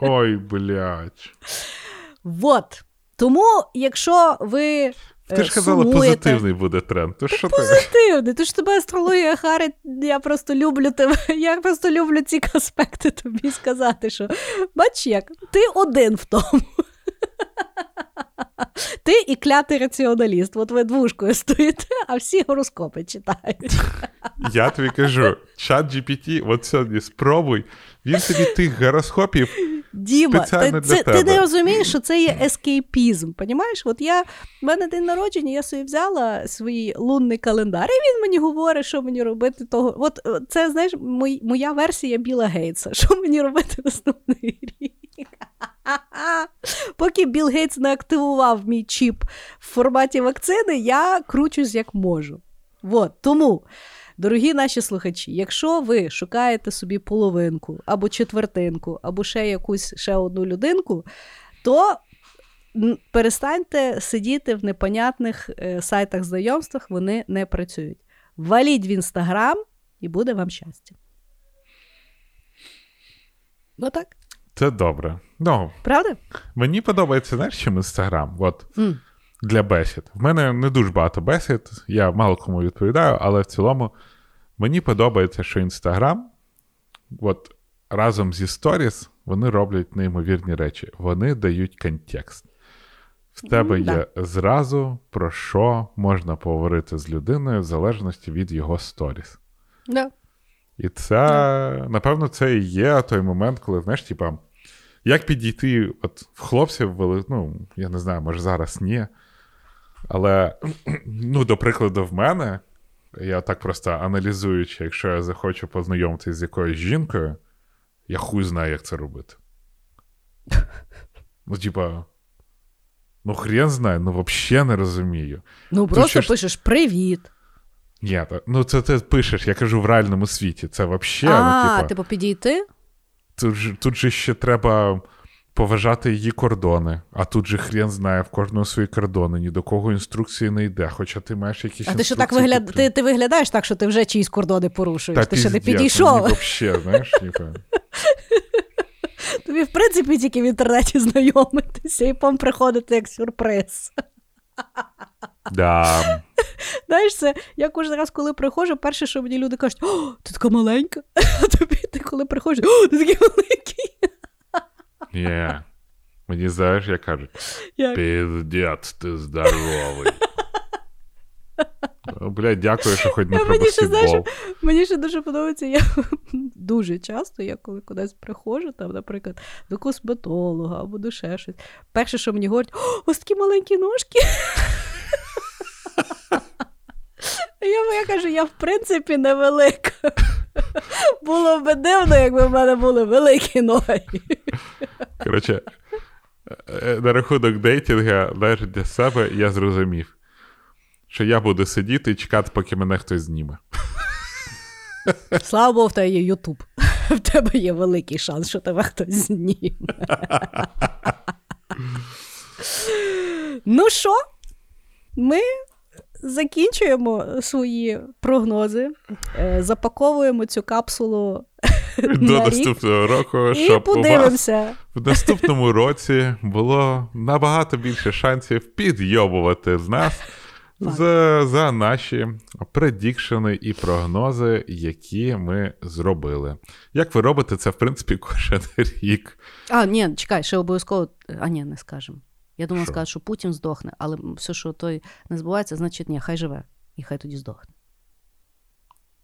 Ой, блядь. Вот. Тому, якщо ви. Ти ж казала, сумуєте, позитивний буде тренд. То що? Позитивний. Ти ж тебе астрологія харить, я просто люблю тебе. Я просто люблю ці аспекти тобі сказати, що бач як, ти один в тому. Ти і клятий раціоналіст. От ви двушкою стоїте, а всі гороскопи читають. Я тобі кажу, чат GPT, от сьогодні спробуй. Він тобі тих гороскопів. Діма, ти, для це, ти не розумієш, що це є ескейпізм. Понімаєш? От я в мене день народження, я собі взяла свій лунний календар, і він мені говорить, що мені робити того. От е, це, знаєш, мой, моя версія Біла Гейтса. Що мені робити наступний рік? Поки Білл Гейтс не активував мій чіп в форматі вакцини, я кручусь як можу. От, тому, дорогі наші слухачі, якщо ви шукаєте собі половинку або четвертинку, або ще якусь ще одну людинку, то перестаньте сидіти в непонятних е, сайтах знайомствах, вони не працюють. Валіть в інстаграм і буде вам щастя. Ну так, Це добре. Ну, правда? мені подобається, знаєш, чим інстаграм? От М. для бесід. В мене не дуже багато бесід, я мало кому відповідаю, але в цілому мені подобається, що інстаграм, от разом зі сторіс, вони роблять неймовірні речі. Вони дають контекст. В тебе да. є зразу про що можна поговорити з людиною в залежності від його сторіс. Да. І це, напевно, це і є той момент, коли, знаєш, типа, як підійти, от в хлопців ну, я не знаю, може зараз ні. Але, ну, до прикладу, в мене, я так просто аналізуючи, якщо я захочу познайомитися з якоюсь жінкою, я хуй знаю, як це робити. Ну, типа, ну, хрен знає, ну взагалі не розумію. Ну, просто ще ж- пишеш привіт. Ні, ну це ти пишеш, я кажу в реальному світі. Це взагалі, а, ну, типа, типу, підійти? тут, тут же ще треба поважати її кордони, а тут же хрен знає в кожного свої кордони, ні до кого інструкції не йде, хоча ти маєш якісь А ти що так вигляд... ти, ти виглядаєш так, що ти вже чиїсь кордони порушуєш. ти ще не піздець, підійшов. Ну, взагалі, знаєш, типа. Тобі, в принципі, тільки в інтернеті знайомитися і пом приходити як сюрприз. Да. Знаєш, це я кожен раз, коли приходжу, перше, що мені люди кажуть, о, ти така маленька. А тобі ти коли приходиш, о, ти такий великий. Ні. Мені знаєш, як кажуть, піздець, ти здоровий. Бля, Блядь, дякую, що хоч не про мені ще, знаєш. Мені ще дуже подобається, я дуже часто, я коли кудись приходжу, там, наприклад, до косметолога або до ще щось. Перше, що мені говорять, ось такі маленькі ножки. Я, я кажу, я в принципі невелика. Було б дивно, якби в мене були великі ноги. Коротше, е, на рахунок дейтінга, навіть для себе я зрозумів, що я буду сидіти і чекати, поки мене хтось зніме. Слава Богу, в тебе є Ютуб. В тебе є великий шанс, що тебе хтось зніме. ну що, ми закінчуємо свої прогнози, е, запаковуємо цю капсулу до на рік. наступного року, І щоб у вас подивимося. в наступному році було набагато більше шансів підйобувати з нас за, за наші предікшени і прогнози, які ми зробили. Як ви робите це, в принципі, кожен рік. А, ні, чекай, ще обов'язково. А, ні, не скажемо. Я думала Що? сказати, що Путін здохне, але все, що той не збувається, значить ні, хай живе. І хай тоді здохне.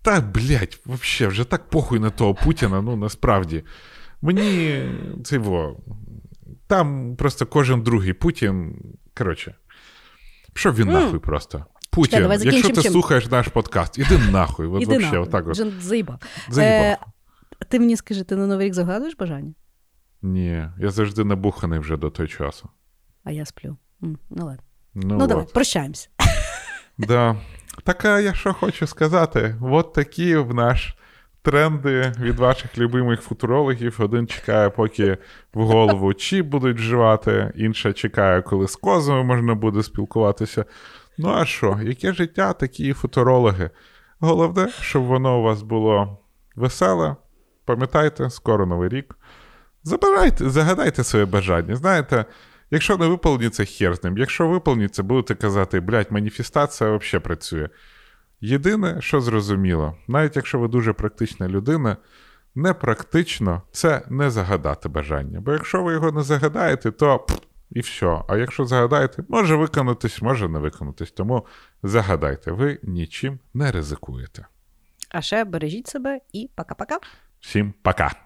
Та, блядь, вообще, вже так похуй на того Путіна, ну насправді. Мені це во. Там просто кожен другий Путін. Коротше, пішов він М. нахуй просто. Путін, давай якщо ти чим? слухаєш наш подкаст, іди нахуй. От Іди вообще, отак от. Заїбав. Заїбав. Е, Ти мені скажи, ти на Новий рік загадуєш бажання? Ні, я завжди набуханий вже до того часу. А я сплю. Ну ладно. Ну, Ну, от. давай, прощаємося. Да. Так, а я що хочу сказати? От такі в наш тренди від ваших любимих футурологів. Один чекає, поки в голову чіп будуть вживати, інша чекає, коли з козами можна буде спілкуватися. Ну а що, яке життя, такі футурологи. Головне, щоб воно у вас було веселе. Пам'ятайте, скоро новий рік. Забирайте, загадайте своє бажання. Знаєте, якщо не виповниться, хер з ним. Якщо виповниться, будете казати, блядь, маніфестація взагалі працює. Єдине, що зрозуміло, навіть якщо ви дуже практична людина, непрактично це не загадати бажання. Бо якщо ви його не загадаєте, то пф, і все. А якщо загадаєте, може виконатись, може не виконатись. Тому загадайте, ви нічим не ризикуєте. А ще бережіть себе і пока-пока. Всім пока!